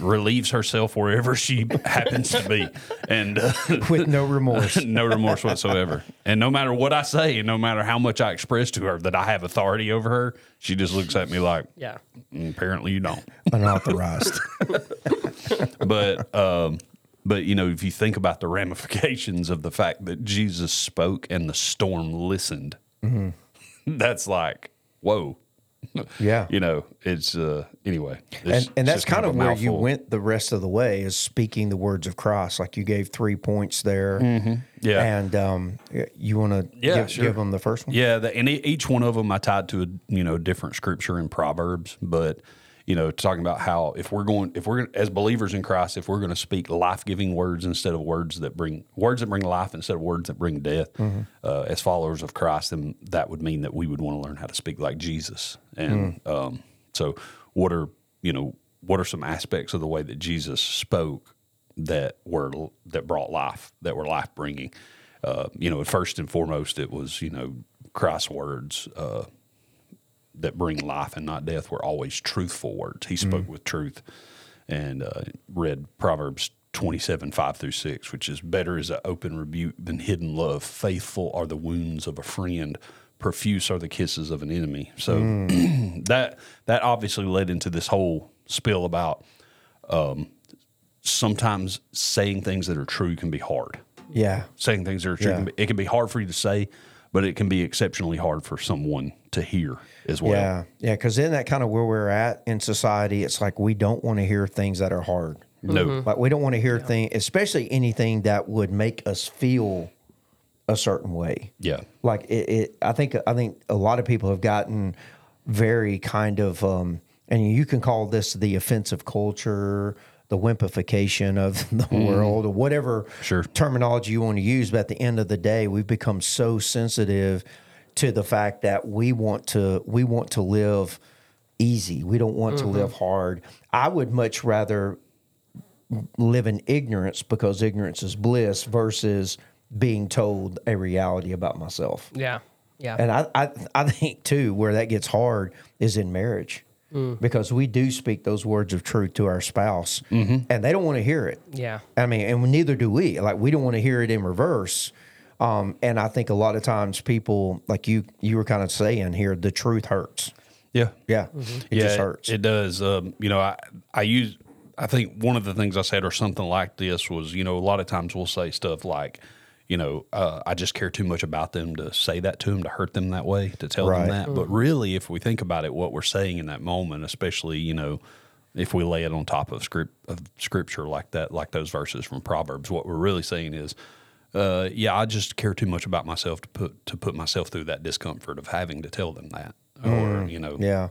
relieves herself wherever she [LAUGHS] happens to be, and uh, [LAUGHS] With no remorse. [LAUGHS] no remorse whatsoever. And no matter what I say, and no matter how much I express to her that I have authority over her, she just looks at me like, Yeah. "Mm, apparently you don't Unauthorized. but um, but you know, if you think about the ramifications of the fact that Jesus spoke and the storm listened, that's like whoa. [LAUGHS] Yeah. You know, it's uh anyway. it's- and, and that's just kind of a where you went the rest of the way is speaking the words of Christ. Like you gave three points there. Mm-hmm. Yeah. And um, you want to Yeah, give, sure. give them the first one? Yeah, the, and e- each one of them I tied to a you know different scripture in Proverbs, but you know talking about how if we're going if we're as believers in Christ, if we're going to speak life giving words instead of words that bring words that bring life instead of words that bring death, uh, as followers of Christ, then that would mean that we would want to learn how to speak like Jesus. And um, so, what are you know what are some aspects of the way that Jesus spoke that were that brought life, that were life bringing. Uh, you know, first and foremost, it was you know Christ's words uh, that bring life and not death were always truthful words. He spoke mm. with truth, and uh, read Proverbs twenty seven five through six, which is better is an open rebuke than hidden love. Faithful are the wounds of a friend. Profuse are the kisses of an enemy. So mm. [CLEARS THROAT] that that obviously led into this whole spill about um, sometimes saying things that are true can be hard. Yeah. Saying things that are true, Yeah. can be, it can be hard for you to say, but it can be exceptionally hard for someone to hear as well. Yeah. Yeah. Because then that kind of where we're at in society, it's like we don't want to hear things that are hard. No, Like we don't want to hear things, especially anything that would make us feel a certain way. yeah, Like it, it I think I think a lot of people have gotten very kind of um and you can call this the offensive culture, the wimpification of [LAUGHS] the mm-hmm. world, or whatever Sure. terminology you want to use. But at the end of the day, we've become so sensitive to the fact that we want to we want to live easy. We don't want to mm-hmm. live hard. I would much rather live in ignorance because ignorance is bliss versus being told a reality about myself. Yeah. Yeah. And I, I, I think too, where that gets hard is in marriage because we do speak those words of truth to our spouse and they don't want to hear it. yeah. I mean, and neither do we. Like, we don't want to hear it in reverse. Um, and I think a lot of times people, like you, you were kind of saying here, the truth hurts. yeah, Yeah, it yeah. just hurts. It does. Um, you know, I I use. I think one of the things I said or something like this was, you know, a lot of times we'll say stuff like, you know, uh, I just care too much about them to say that to them to hurt them that way to tell Right. them that. But really, if we think about it, what we're saying in that moment, especially, you know, if we lay it on top of script of scripture like that, like those verses from Proverbs, what we're really saying is, uh, yeah, I just care too much about myself to put to put myself through that discomfort of having to tell them that, or you know, yeah.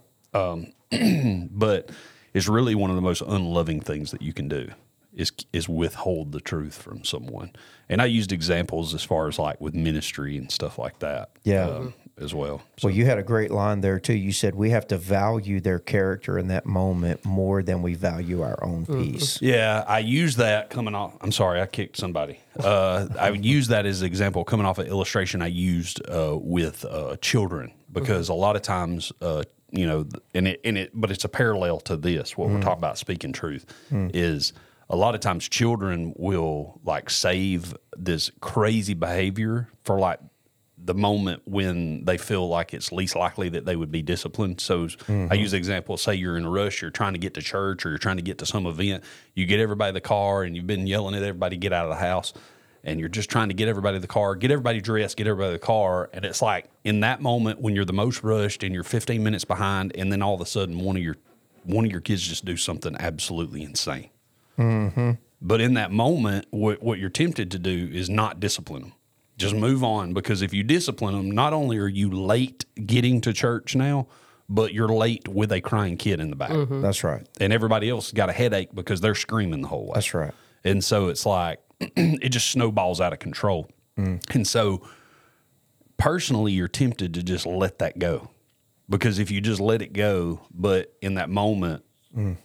[CLEARS THROAT] but it's really one of the most unloving things that you can do is is withhold the truth from someone. And I used examples as far as like with ministry and stuff like that. Yeah. um, as well. Well, you had a great line there too. You said we have to value their character in that moment more than we value our own peace. Yeah, I use that coming off. I'm sorry, I kicked somebody. Uh, I would use that as an example coming off an illustration I used uh, with uh, children because a lot of times uh, you know, and it and it, but it's a parallel to this. What we're talking about speaking truth is a lot of times children will like save this crazy behavior for like the moment when they feel like it's least likely that they would be disciplined. So I mm-hmm. use the example, say you're in a rush, you're trying to get to church or you're trying to get to some event, you get everybody in the car and you've been yelling at everybody, get out of the house. And you're just trying to get everybody in the car, get everybody dressed, get everybody in the car. And it's like in that moment when you're the most rushed and you're 15 minutes behind, and then all of a sudden one of your one of your kids just do something absolutely insane. Mm-hmm. But in that moment, what, what you're tempted to do is not discipline them. Just move on because if you discipline them, not only are you late getting to church now, but you're late with a crying kid in the back. Mm-hmm. That's right. And everybody else got a headache because they're screaming the whole way. That's right. And so it's like, [CLEARS THROAT] it just snowballs out of control. Mm. And so personally, you're tempted to just let that go because if you just let it go, but in that moment,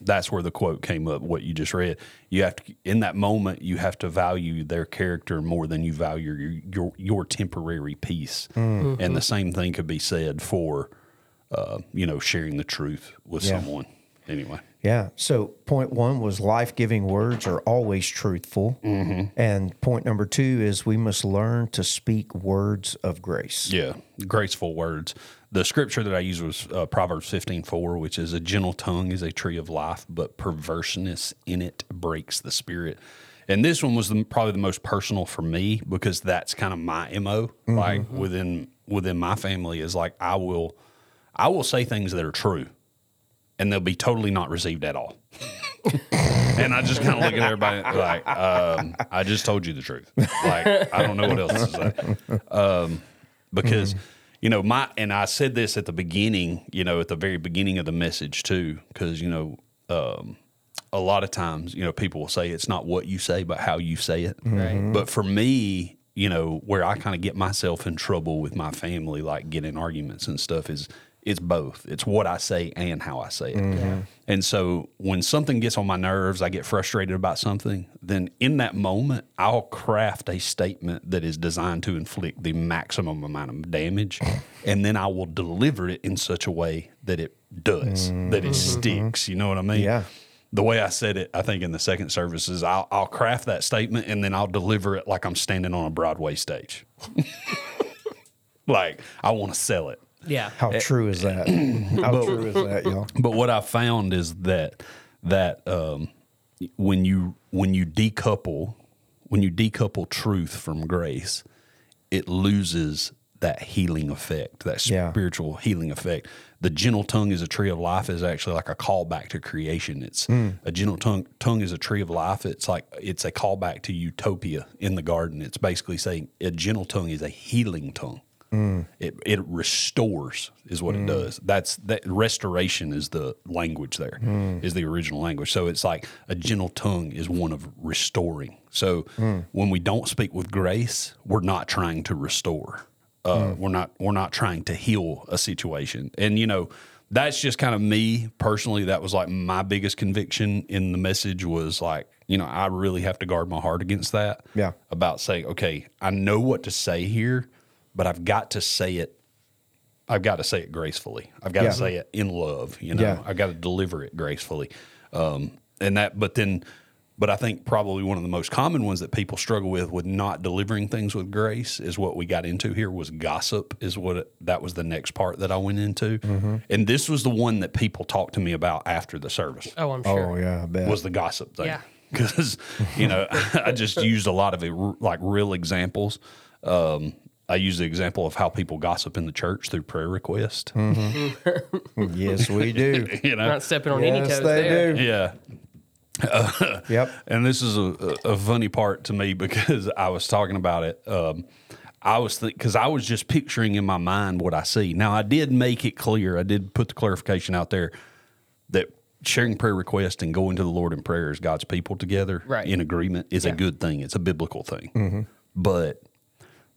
that's where the quote came up, what you just read. You have to, in that moment, you have to value their character more than you value your, your, your temporary peace. And the same thing could be said for, uh, you know, sharing the truth with Yeah. someone. Anyway. Yeah. So point one was life giving words are always truthful. And point number two is we must learn to speak words of grace. Yeah, graceful words. The scripture that I used was uh, Proverbs fifteen four, which is a gentle tongue is a tree of life, but perverseness in it breaks the spirit. And this one was the, probably the most personal for me because that's kind of my mo. Like within within my family is like I will I will say things that are true, and they'll be totally not received at all. [LAUGHS] and I just kind of look at everybody like, um, I just told you the truth. Like I don't know what else to say because you know my and I said this at the beginning, you know, at the very beginning of the message too, because you know, um, a lot of times, you know, people will say it's not what you say, but how you say it. Right. But for me, you know, where I kind of get myself in trouble with my family, like getting arguments and stuff, is it's both. It's what I say and how I say it. Mm-hmm. And so when something gets on my nerves, I get frustrated about something, then in that moment, I'll craft a statement that is designed to inflict the maximum amount of damage. [LAUGHS] and then I will deliver it in such a way that it does, that it mm-hmm. sticks. You know what I mean? Yeah. The way I said it, I think in the second service is I'll, I'll craft that statement and then I'll deliver it like I'm standing on a Broadway stage. [LAUGHS] like I want to sell it. Yeah. How true is that? [CLEARS THROAT] How true is that, y'all? But what I found is that that um, when you when you decouple when you decouple truth from grace, it loses that healing effect, that Yeah. spiritual healing effect. The gentle tongue is a tree of life is actually like a callback to creation. It's a gentle tongue tongue is a tree of life. It's like it's a callback to utopia in the garden. It's basically saying a gentle tongue is a healing tongue. Mm. It it restores is what it mm. does. That's that restoration is the language there mm. is the original language. So it's like a gentle tongue is one of restoring. So when we don't speak with grace, we're not trying to restore. Uh, We're not we're not trying to heal a situation. And you know that's just kind of me personally. That was like my biggest conviction in the message was like you know I really have to guard my heart against that Yeah. about saying, okay, I know what to say here, but I've got to say it. I've got to say it gracefully. I've got Yeah. to say it in love. You know, Yeah. I've got to deliver it gracefully. Um, and that, but then, but I think probably one of the most common ones that people struggle with with not delivering things with grace is what we got into here was gossip. Is what it, that was the next part that I went into, Mm-hmm. and this was the one that people talked to me about after the service Oh, I'm sure. Oh, yeah, I bet. was the gossip thing. Yeah. [LAUGHS] Because, you know, [LAUGHS] I just used a lot of like real examples. Um, I use the example of how people gossip in the church through prayer request. [LAUGHS] yes, we do. [LAUGHS] You know, Not stepping on any toes they there. do. yeah. [LAUGHS] Yep. And this is a, a a funny part to me because I was talking about it. Um, I was because I was just picturing in my mind what I see. Now I did make it clear. I did put the clarification out there that sharing prayer requests and going to the Lord in prayer as God's people together Right. in agreement is a good thing. It's a biblical thing. But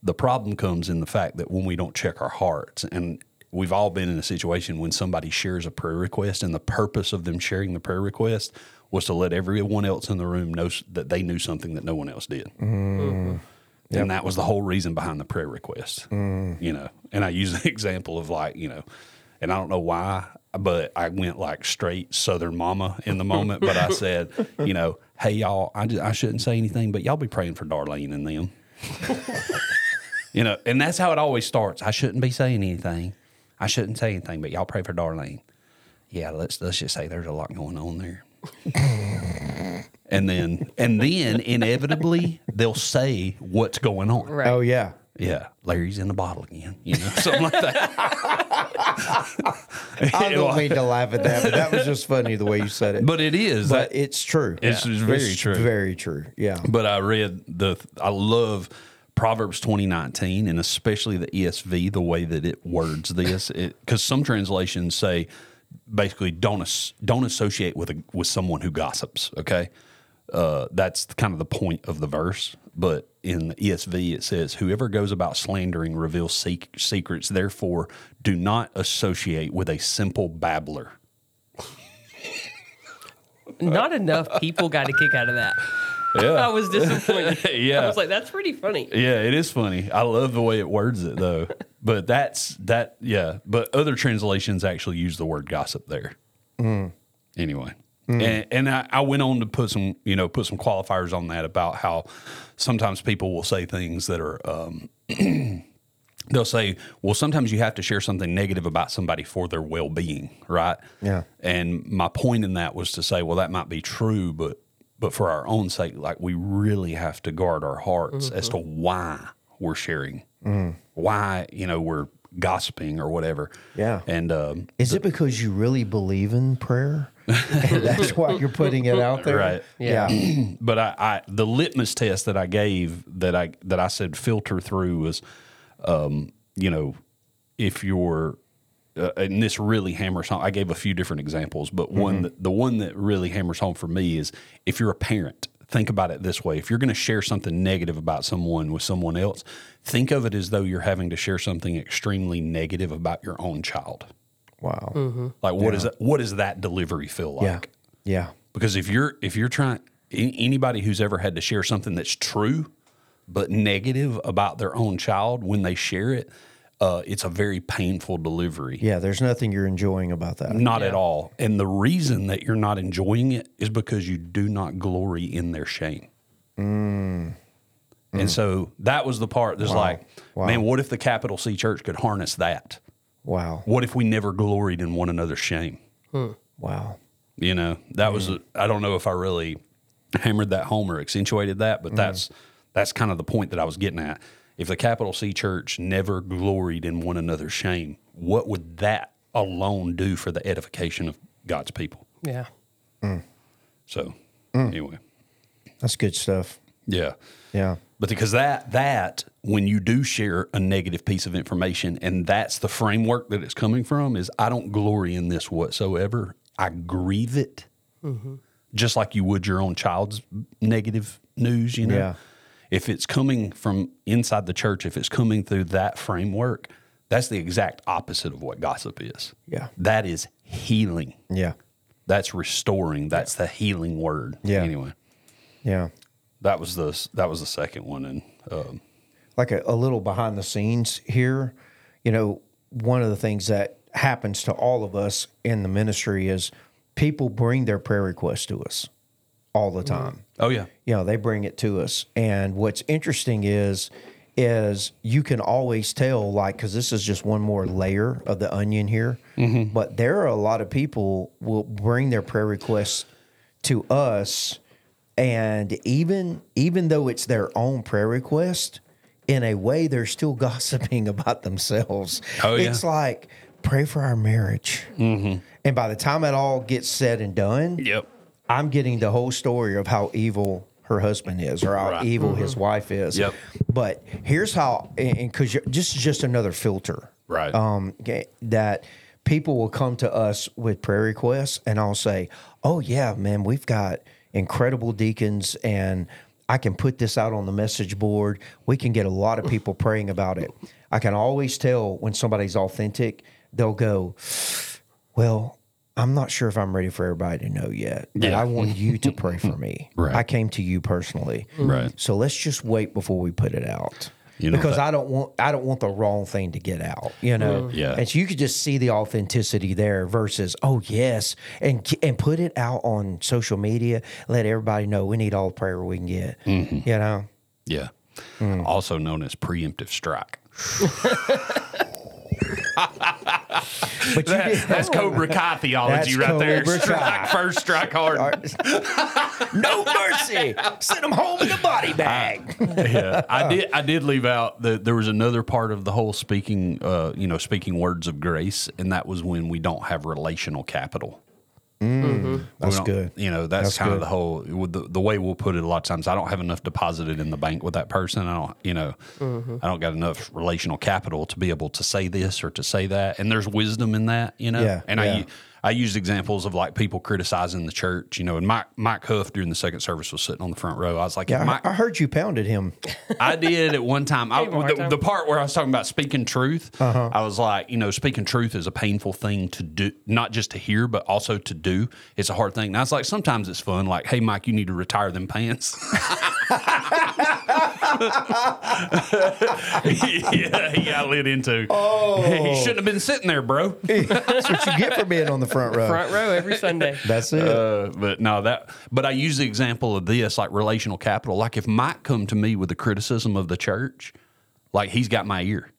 the problem comes in the fact that when we don't check our hearts and we've all been in a situation when somebody shares a prayer request and the purpose of them sharing the prayer request was to let everyone else in the room know that they knew something that no one else did mm. and that was the whole reason behind the prayer request mm. you know and i use [LAUGHS] the example of like you know and I don't know why, but I went like straight Southern Mama in the moment. but I said, you know, hey y'all, I just, I shouldn't say anything, but y'all be praying for Darlene and them. [LAUGHS] you know, and that's how it always starts. I shouldn't be saying anything. I shouldn't say anything, but y'all pray for Darlene. Yeah, let's let's just say there's a lot going on there. [LAUGHS] and then and then inevitably they'll say what's going on. Right. Oh yeah. Yeah, Larry's in the bottle again, you know, [LAUGHS] something like that. [LAUGHS] I don't mean to laugh at that, but that was just funny the way you said it. but it is. But that- it's true. It's- it's very true. Very true. Yeah. but I read the. I love Proverbs twenty nineteen, and especially the ESV, the way that it words this, because some translations say basically don't as, don't associate with a, with someone who gossips. Okay, uh, that's kind of the point of the verse. But in the ESV, it says, "Whoever goes about slandering reveals sec- secrets. Therefore, do not associate with a simple babbler." Not enough people got a kick out of that. I was disappointed. [LAUGHS] yeah. I yeah. was like, that's pretty funny. Yeah, it is funny. I love the way it words it though. [LAUGHS] but that's that. Yeah, but other translations actually use the word gossip there. Anyway, and, and I, I went on to put some, you know, put some qualifiers on that about how sometimes people will say things that are. Um, [CLEARS THROAT] They'll say, "Well, sometimes you have to share something negative about somebody for their well-being, right?" Yeah. And my point in that was to say, well, that might be true, but but for our own sake, like we really have to guard our hearts as to why we're sharing, why you know we're gossiping or whatever. Yeah. And um, Is it because you really believe in prayer? [LAUGHS] and that's why you're putting it out there? Right. Yeah. [CLEARS THROAT] but I, I the litmus test that I gave that I that I said filter through was, um, you know, if you're uh, and this really hammers home. I gave a few different examples, but one that, the one that really hammers home for me is if you're a parent. Think about it this way: if you're going to share something negative about someone with someone else, think of it as though you're having to share something extremely negative about your own child. Wow. Like, what what is that? What does that delivery feel like? Yeah. Yeah. because if you're if you're trying anybody who's ever had to share something that's true but negative about their own child when they share it uh, it's a very painful delivery Yeah. There's nothing you're enjoying about that. not at all and the reason that you're not enjoying it is because you do not glory in their shame and so that was the part that's like Wow. man what if the capital c church could harness that Wow. what if we never gloried in one another's shame Wow. You know, that was Mm. I don't know if I really hammered that home or accentuated that, Mm. but that's that's kind of the point that I was getting at. If the capital C church never gloried in one another's shame, what would that alone do for the edification of God's people? Yeah. So, Mm. anyway, That's good stuff. yeah. Yeah. But because that that when you do share a negative piece of information and that's the framework that it's coming from is I don't glory in this whatsoever. I grieve it, just like you would your own child's negative news. You know, Yeah. If it's coming from inside the church, if it's coming through that framework, that's the exact opposite of what gossip is. Yeah. that is healing. Yeah. That's restoring. That's the healing word. Yeah. Anyway, Yeah. that was the that was the second one, and. Um, like a, a little behind the scenes here. You know, one of the things that happens to all of us in the ministry is people bring their prayer requests to us all the time. Mm-hmm. oh yeah. You know, they bring it to us. And what's interesting is is you can always tell like cuz this is just one more layer of the onion here. Mm-hmm. But there are a lot of people will bring their prayer requests to us and even even though it's their own prayer request, in a way they're still [LAUGHS] gossiping about themselves. Oh, yeah. It's like pray for our marriage. Mm-hmm. And by the time it all gets said and done, Yep. I'm getting the whole story of how evil her husband is or how Right. evil his wife is. Yep. But here's how, and because this is just another filter. Right. Um, that people will come to us with prayer requests, and I'll say, "Oh yeah, man, we've got incredible deacons, and I can put this out on the message board. We can get a lot of [LAUGHS] people praying about it. I can always tell when somebody's authentic. They'll go, well." I'm not sure if I'm ready for everybody to know yet, but Yeah. I want you to [LAUGHS] pray for me. Right. I came to you personally. Right. So let's just wait before we put it out. You know, because that- I don't want I don't want the wrong thing to get out. You know, Yeah. And so you could just see the authenticity there versus oh yes, and and put it out on social media. Let everybody know we need all the prayer we can get. Mm-hmm. You know. Yeah. Mm. Also known as preemptive strike. [LAUGHS] [LAUGHS] But you did, That's Cobra Kai theology right there. Cobra Kai. Strike first, strike hard. [LAUGHS] no mercy. Send them home in a body bag. yeah, I [LAUGHS] did. I did leave out that There was another part of the whole speaking, uh, you know, speaking words of grace, and that was when we don't have relational capital. Mm-hmm. We That's good. You know, that's, That's kind of good. the whole the, the way we'll put it. A lot of times, I don't have enough deposited in the bank with that person. I don't, you know, mm-hmm. I don't got enough relational capital to be able to say this or to say that. And there's wisdom in that, you know. Yeah, and yeah. I I used examples of like people criticizing the church, you know. And Mike Mike Huff during the second service was sitting on the front row. I was like, Yeah, Mike, I, I heard you pounded him. [LAUGHS] I did at one time. I, Gave him a hard the, time. the part where I was talking about speaking truth, Uh-huh. I was like, you know, speaking truth is a painful thing to do, not just to hear, but also to do. It's a hard thing. And I was like, sometimes it's fun. Like, hey, Mike, you need to retire them pants. [LAUGHS] [LAUGHS] [LAUGHS] yeah, he got lit into. Oh, he shouldn't have been sitting there, bro. [LAUGHS] That's what you get for being on the front row. Front row every Sunday. [LAUGHS] That's it. Uh, but no, that. But I use the example of this, like relational capital. Like if Mike come to me with a criticism of the church, like he's got my ear.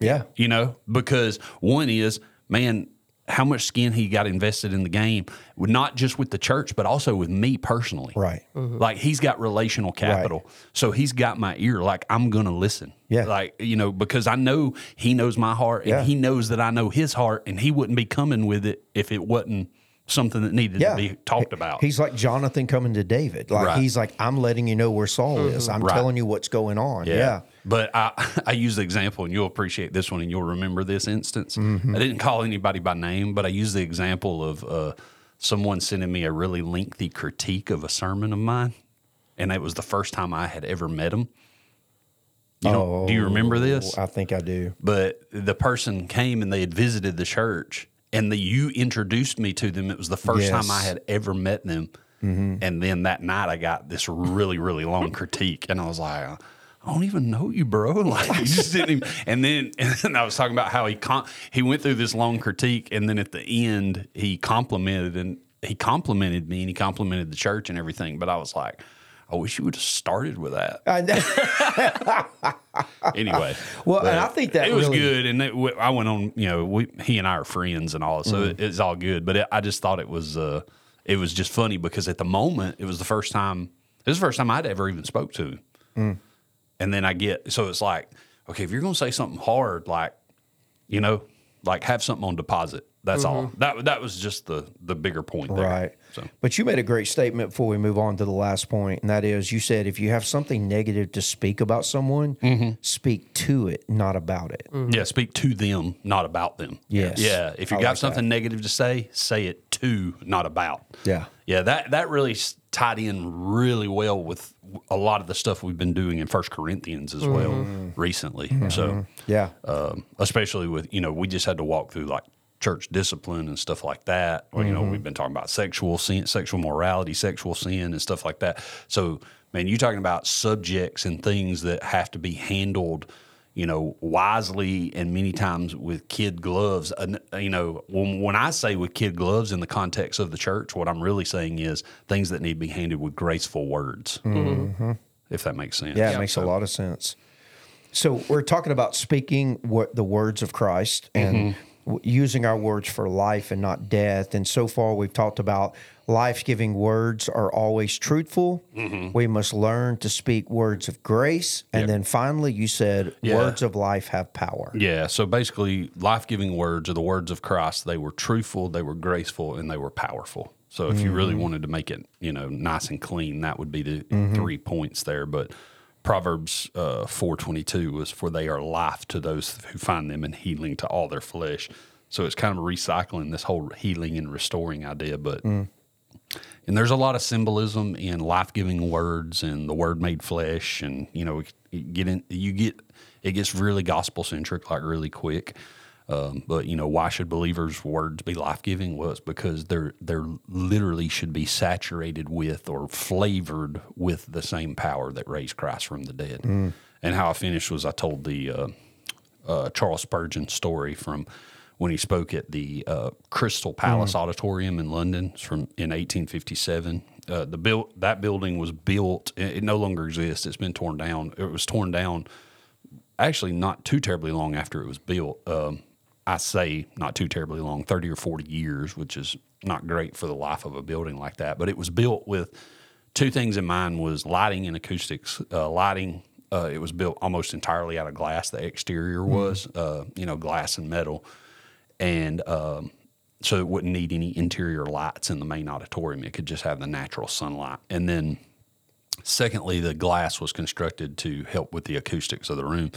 yeah. you know, because one is, man, how much skin he got invested in the game, not just with the church, but also with me personally. Right. Mm-hmm. Like he's got relational capital. So he's got my ear. Like I'm going to listen. Yeah. Like, you know, because I know he knows my heart and Yeah. he knows that I know his heart and he wouldn't be coming with it if it wasn't something that needed Yeah. to be talked about. He's like Jonathan coming to David. Like Right. he's like, I'm letting you know where Saul is. Mm-hmm. I'm Right. telling you what's going on. Yeah. But I, [LAUGHS] I use the example, and you'll appreciate this one, and you'll remember this instance. Mm-hmm. I didn't call anybody by name, but I used the example of uh, someone sending me a really lengthy critique of a sermon of mine, and it was the first time I had ever met him. You know, do you remember this? Oh, I think I do. but the person came and they had visited the church and the, you introduced me to them. It was the first time I had ever met them. And then that night I got this really, really long critique. And I was like, I don't even know you, bro. [LAUGHS] Like you just didn't even. And then, [LAUGHS] and then I was talking about how he con- he went through this long critique, and then at the end he complimented and he complimented me and he complimented the church and everything. But I was like, I wish you would have started with that [LAUGHS] anyway. Well, and I think that it was really- good, and it, I went on. You know, we, he and I are friends and all, so Mm. it, it's all good. But it, I just thought it was, uh, it was just funny because at the moment it was the first time. It was the first time I'd ever even spoke to him, Mm. And then I get so it's like, okay, if you're gonna say something hard, like, you know, like have something on deposit. That's all. That that was just the the bigger point there. Mm-hmm. Right. So But you made a great statement before we move on to the last point, and that is you said if you have something negative to speak about someone, Mm-hmm. speak to it, not about it. Yeah, speak to them, not about them. Yes. Yeah. If you I got like something negative to say, say it to, not about. Yeah. Yeah, that that really s- tied in really well with a lot of the stuff we've been doing in First Corinthians as well Mm-hmm. recently. So, Yeah. um, especially with you know, we just had to walk through like church discipline and stuff like that. Or, you know, we've been talking about sexual sin, sexual morality, sexual sin, and stuff like that. So, man, you're talking about subjects and things that have to be handled. You know, wisely and many times with kid gloves. And, you know, when, when I say with kid gloves in the context of the church, what I'm really saying is things that need to be handled with graceful words, if that makes sense. Mm-hmm. Yeah, it makes a lot of sense. So we're talking about speaking what the words of Christ and Mm-hmm. w- using our words for life and not death. And so far, we've talked about life-giving words are always truthful. Mm-hmm. We must learn to speak words of grace, and then finally, you said Yeah. words of life have power. Yeah. So basically, life giving words are the words of Christ. They were truthful, they were graceful, and they were powerful. So if you really wanted to make it, you know, nice and clean, that would be the three points there. But Proverbs uh, four twenty two was for they are life to those who find them and healing to all their flesh. So it's kind of recycling this whole healing and restoring idea, but. And there's a lot of symbolism in life-giving words and the Word made flesh, and you know, you get in, you get it gets really gospel centric, like really quick. Um, but you know, why should believers' words be life giving? Well, it's because they're they're literally should be saturated with or flavored with the same power that raised Christ from the dead. And how I finished was I told the uh, uh, Charles Spurgeon story from when he spoke at the uh, Crystal Palace Auditorium in London from in 1857. Uh, the built that building was built. It, it no longer exists. It's been torn down. It was torn down actually not too terribly long after it was built. Um, I say not too terribly long, 30 or 40 years, which is not great for the life of a building like that. But it was built with two things in mind was lighting and acoustics. Uh, lighting, uh, it was built almost entirely out of glass. The exterior was, uh, you know, glass and metal. And um, so it wouldn't need any interior lights in the main auditorium. It could just have the natural sunlight. And then Secondly, the glass was constructed to help with the acoustics of the room.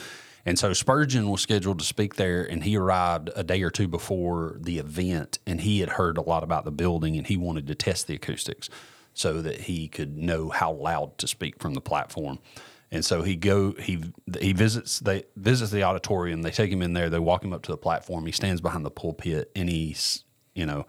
And so Spurgeon was scheduled to speak there, and he arrived a day or two before the event, and he had heard a lot about the building, and he wanted to test the acoustics so that he could know how loud to speak from the platform. And so he go he he visits they visits the auditorium. They take him in there. They walk him up to the platform. He stands behind the pulpit, and he's you know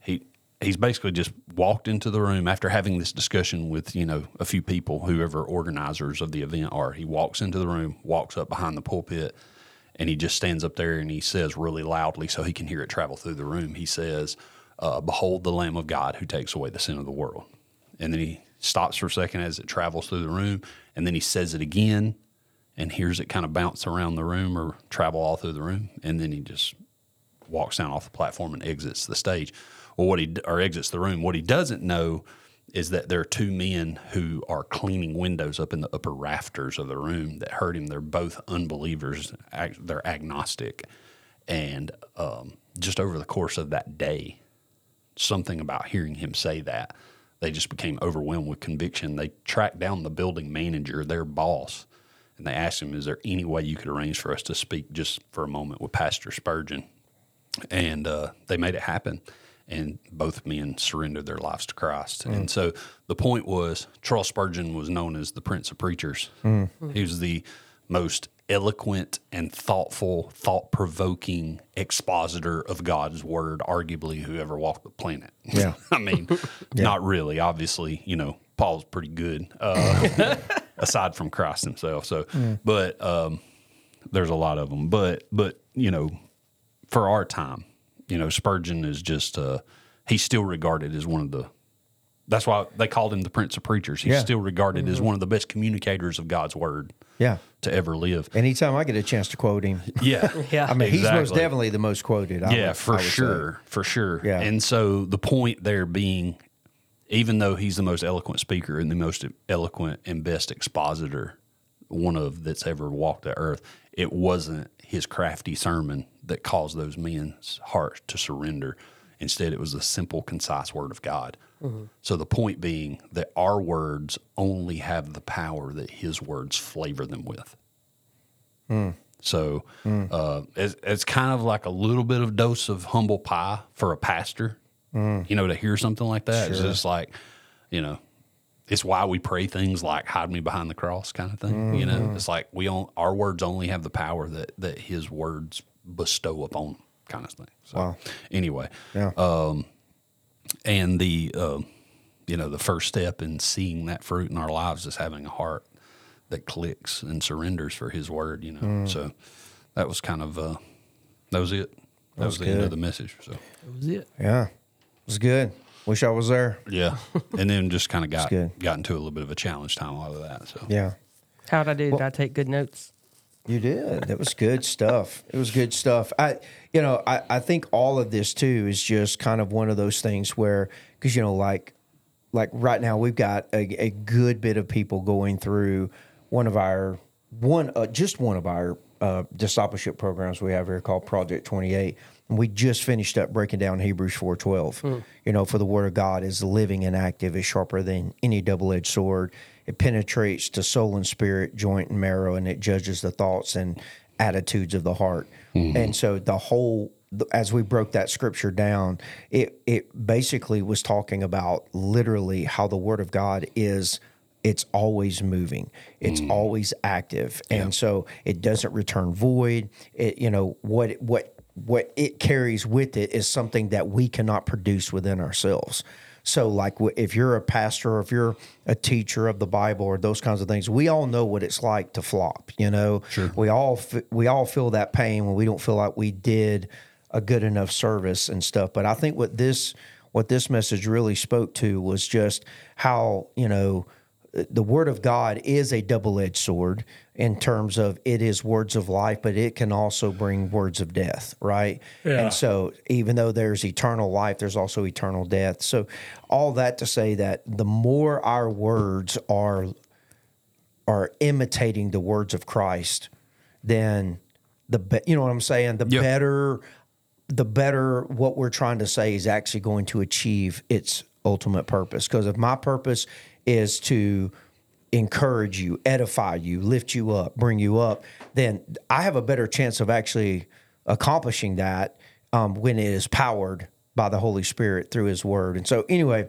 he he's basically just walked into the room after having this discussion with you know a few people whoever organizers of the event are he walks into the room walks up behind the pulpit and he just stands up there and he says really loudly so he can hear it travel through the room he says uh, behold the lamb of god who takes away the sin of the world and then he stops for a second as it travels through the room and then he says it again and hears it kind of bounce around the room or travel all through the room. And then he just walks down off the platform and exits the stage. Or what he or exits the room. What he doesn't know is that there are two men who are cleaning windows up in the upper rafters of the room that heard him. They're both unbelievers ag- they're agnostic. And um, just over the course of that day something about hearing him say that they just became overwhelmed with conviction they tracked down the building manager their boss and they asked him is there any way you could arrange for us to speak just for a moment with pastor spurgeon and uh, they made it happen. And both men surrendered their lives to Christ. And so the point was, Charles Spurgeon was known as the Prince of Preachers. He was the most eloquent and thoughtful, thought provoking expositor of God's word, arguably who ever walked the planet. Yeah. [LAUGHS] I mean, [LAUGHS] not really. Obviously, you know, Paul's pretty good, uh, [LAUGHS] aside from Christ himself. So, but um, there's a lot of them. But, but, you know, for our time, you know, Spurgeon is just uh, he's still regarded as one of the. That's why they called him the Prince of Preachers. He's Yeah. still regarded as one of the best communicators of God's word Yeah. to ever live. Anytime I get a chance to quote him, [LAUGHS] Yeah, [LAUGHS] Yeah. I mean, he's most definitely the most quoted. I yeah, would- for I would say. sure, for sure. Yeah. And so the point there being, even though he's the most eloquent speaker and the most eloquent and best expositor, one of that's ever walked the earth, it wasn't his crafty sermon that caused those men's hearts to surrender. Instead, it was the simple, concise word of God. So the point being that our words only have the power that His words flavor them with. So uh, it's, it's kind of like a little bit of dose of humble pie for a pastor. You know, to hear something like that, it's just like, you know, it's why we pray things like "hide me behind the cross" kind of thing. You know, it's like we on our words only have the power that that His words bestow upon, kind of thing. So, Wow. Anyway, Yeah. And the uh, you know the first step in seeing that fruit in our lives is having a heart that clicks and surrenders for his word you know Mm. so that was kind of uh that was it that was the end of the message so That was it. yeah. It was good. Wish I was there. yeah [LAUGHS] and then just kind of got good. got into a little bit of a challenge time out of that so Yeah. How'd I do? Did I take good notes? You did. That was good stuff. It was good stuff. I, you know, I, I think all of this too is just kind of one of those things where, because you know, like, like right now we've got a, a good bit of people going through one of our one, uh, just one of our uh, discipleship programs we have here called Project Twenty Eight. And we just finished up breaking down Hebrews four twelve. Hmm. You know, for the Word of God is living and active, is sharper than any double edged sword. It penetrates to soul and spirit, joint and marrow, and it judges the thoughts and attitudes of the heart. Mm-hmm. And so the whole, as we broke that scripture down, it it basically was talking about literally how the Word of God is. It's always moving. It's mm. always active, and so it doesn't return void. It, you know what what what it carries with it is something that we cannot produce within ourselves. So, like, if you're a pastor or if you're a teacher of the Bible or those kinds of things, we all know what it's like to flop. You know, sure. we all we all feel that pain when we don't feel like we did a good enough service and stuff. But I think what this what this message really spoke to was just how you know the word of God is a double edged sword in terms of it is words of life, but it can also bring words of death, right? Yeah. And so, even though there's eternal life, there's also eternal death. So, all that to say that the more our words are are imitating the words of Christ, then the be- you know what I'm saying. The Yep. better, the better what we're trying to say is actually going to achieve its ultimate purpose. Because if my purpose is to encourage you, edify you, lift you up, bring you up, then I have a better chance of actually accomplishing that um, when it is powered by the Holy Spirit through His Word. And so, anyway,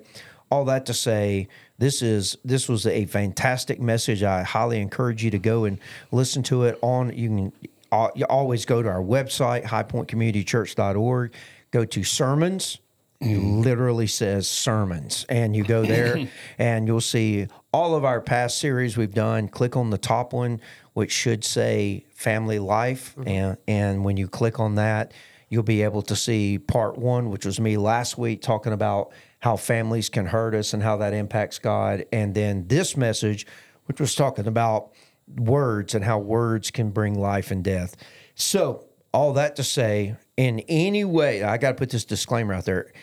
all that to say, this is this was a fantastic message. I highly encourage you to go and listen to it on. You can uh, you always go to our website, highpointcommunitychurch.org, go to sermons. It literally says sermons, and you go there [LAUGHS] and you'll see all of our past series we've done. Click on the top one, which should say family life, mm-hmm. and and when you click on that, you'll be able to see part one, which was me last week talking about how families can hurt us and how that impacts God, and then this message, which was talking about words and how words can bring life and death. So, all that to say, in any way, I got to put this disclaimer out there.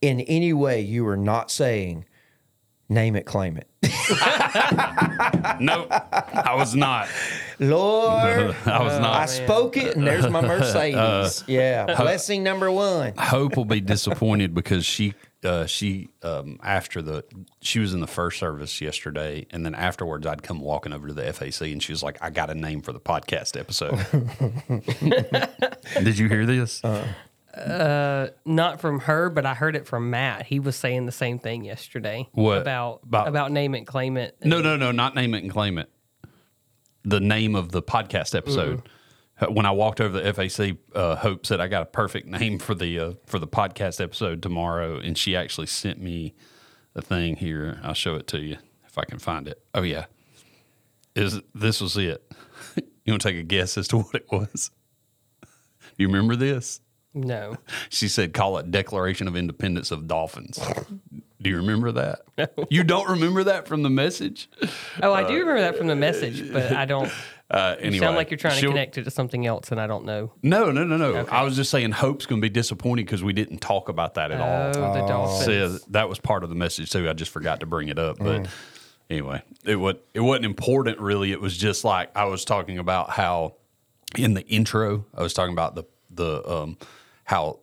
In any way, you are not saying, name it, claim it. [LAUGHS] Nope, I was not. Lord, [LAUGHS] I was not. I spoke it, and there's my Mercedes. [LAUGHS] yeah, blessing number one. Hope will be disappointed because she uh, she um, after the she was in the first service yesterday, and then afterwards I'd come walking over to the FAC, and she was like, "I got a name for the podcast episode." Did you hear this? Not from her, but I heard it from Matt. He was saying the same thing yesterday. What? about About- about, name it, claim it? no, no, no, not name it and claim it. The name of the podcast episode. Uh, When I walked over the FAC, uh, Hope said I got a perfect name for the uh, for the podcast episode tomorrow, and she actually sent me a thing here. I'll show it to you if I can find it. Oh yeah, is this was it? [LAUGHS] you want to take a guess as to [LAUGHS] what it was? Do you remember this? No. [LAUGHS] She said, "Call it Declaration of Independence of Dolphins." Do you remember that? [LAUGHS] You don't remember that from the message? Oh, I do remember that from the message, but I don't. [LAUGHS] Uh, You sound like you're trying to connect it to something else, and I don't know. No, no, no, no. I was just saying, Hope's going to be disappointed because we didn't talk about that at Oh, all. the dolphins. So that was part of the message too. I just forgot to bring it up, Mm. but anyway, it was it wasn't important really. It was just like I was talking about how in the intro I was talking about the the um, how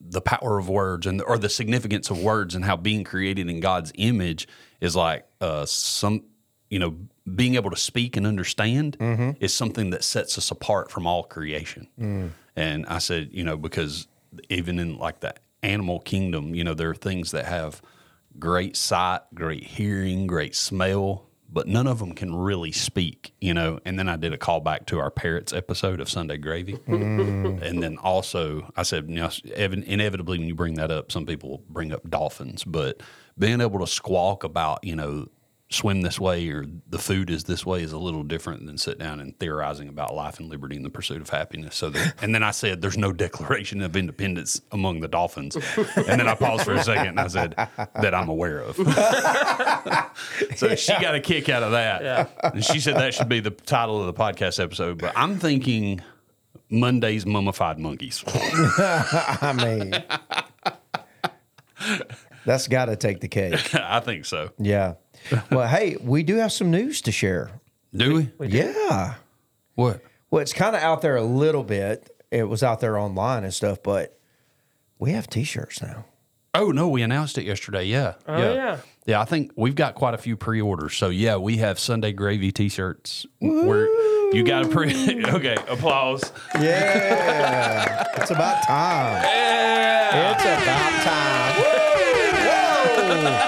the power of words and or the significance of words and how being created in God's image is like uh, some you know being able to speak and understand is something that sets us apart from all creation. And I said, you know, because even in like the animal kingdom, you know, there are things that have great sight, great hearing, great smell, but none of them can really speak, you know. And then I did a callback to our parrots episode of Sunday Gravy. Mm. And then also, I said, you know, inevitably, when you bring that up, some people bring up dolphins, but being able to squawk about, you know, swim this way or the food is this way is a little different than sit down and theorizing about life and liberty and the pursuit of happiness. So, that, and then I said, there's no declaration of independence among the dolphins. And then I paused for a second and I said, that I'm aware of. [LAUGHS] so she got a kick out of that. And she said that should be the title of the podcast episode. But I'm thinking Monday's mummified monkeys. [LAUGHS] I mean, that's got to take the cake. [LAUGHS] I think so. Yeah. [LAUGHS] Well, hey, we do have some news to share. Do we? Yeah. What? Well, it's kind of out there a little bit. It was out there online and stuff, but we have T-shirts now. Oh no, we announced it yesterday. Yeah. Oh, yeah. Yeah, I think we've got quite a few pre-orders. So yeah, we have Sunday Gravy T-shirts. Where you got a pre? [LAUGHS] okay, applause. Yeah, it's about time. Yeah, It's about time.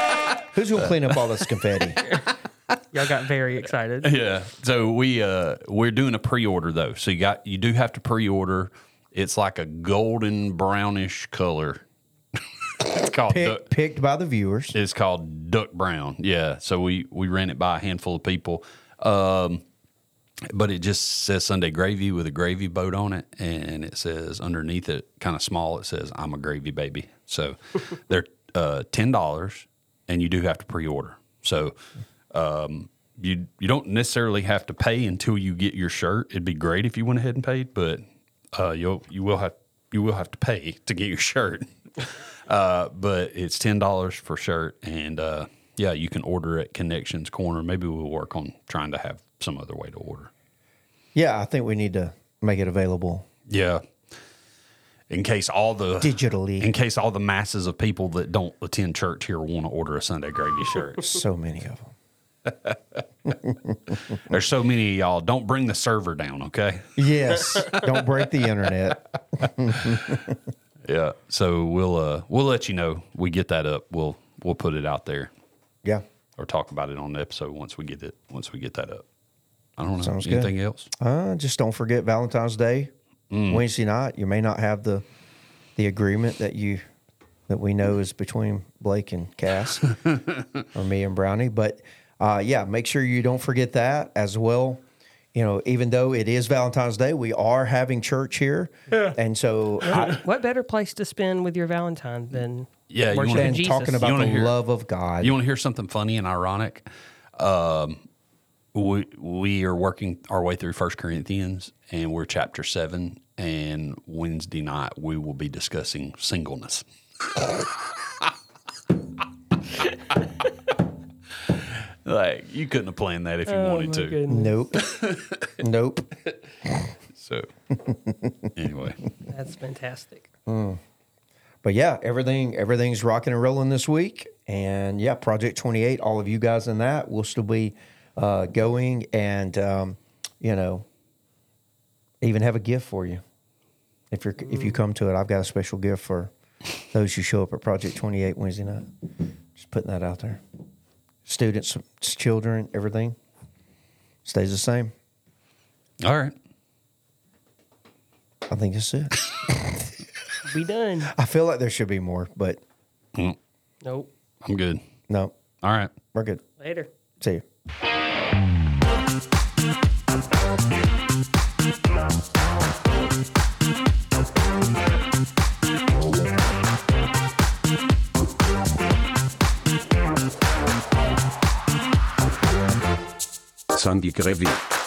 Woo! Who's gonna clean up all this confetti? [LAUGHS] Y'all got very excited. Yeah. So we uh we're doing a pre-order though. So you got you do have to pre-order. It's like a golden brownish color. [LAUGHS] it's called duck, picked by the viewers. it's called duck brown. Yeah. So we we ran it by a handful of people. Um, but it just says Sunday gravy with a gravy boat on it, and it says underneath it, kind of small, it says "I'm a gravy baby." So [LAUGHS] they're uh, ten dollars, and you do have to pre-order. So um, you you don't necessarily have to pay until you get your shirt. It'd be great if you went ahead and paid, but uh, you'll you will have you will have to pay [LAUGHS] to get your shirt. [LAUGHS] uh, but it's ten dollars for shirt, and uh, yeah, you can order at Connections Corner. Maybe we'll work on trying to have some other way to order. Yeah, I think we need to make it available Yeah. In case all the digitally. in case all the masses of people that don't attend church here want to order a Sunday gravy shirt. [LAUGHS] so many of them. [LAUGHS] There's so many of y'all. Don't bring the server down, okay? Yes. Don't break the internet. [LAUGHS] Yeah. So we'll uh we'll let you know. We get that up. We'll we'll put it out there Yeah. or talk about it on the episode once we get it once we get that up. I don't know. Sounds good. Anything else? Uh, just don't forget Valentine's Day, Mm. Wednesday night. You may not have the the agreement that you that we know is between Blake and Cass [LAUGHS] or me and Brownie, but uh, yeah, make sure you don't forget that as well. You know, even though it is Valentine's Day, we are having church here, and so I, What better place to spend with your Valentine than Yeah, you worshiping wanna- Jesus? talking about wanna the hear- love of God. You want to hear something funny and ironic? Um, we we are working our way through First Corinthians, and we're chapter seven. And Wednesday night we will be discussing singleness. [LAUGHS] like you couldn't have planned that if you Oh, wanted to. goodness. nope, [LAUGHS] nope. So anyway, That's fantastic. Hmm. But yeah, everything everything's rocking and rolling this week, and yeah, Project Twenty Eight. All of you guys in that will still be uh, going, and um, you know, even have a gift for you if you're if you come to it. I've got a special gift for those who show up at Project Twenty Eight Wednesday night. Just putting that out there. Students, children, everything stays the same. all right. I think that's it. [LAUGHS] We done. I feel like there should be more, but Well, Nope. I'm good. no, All right. we're good. Later. See you. Sunday Gravy.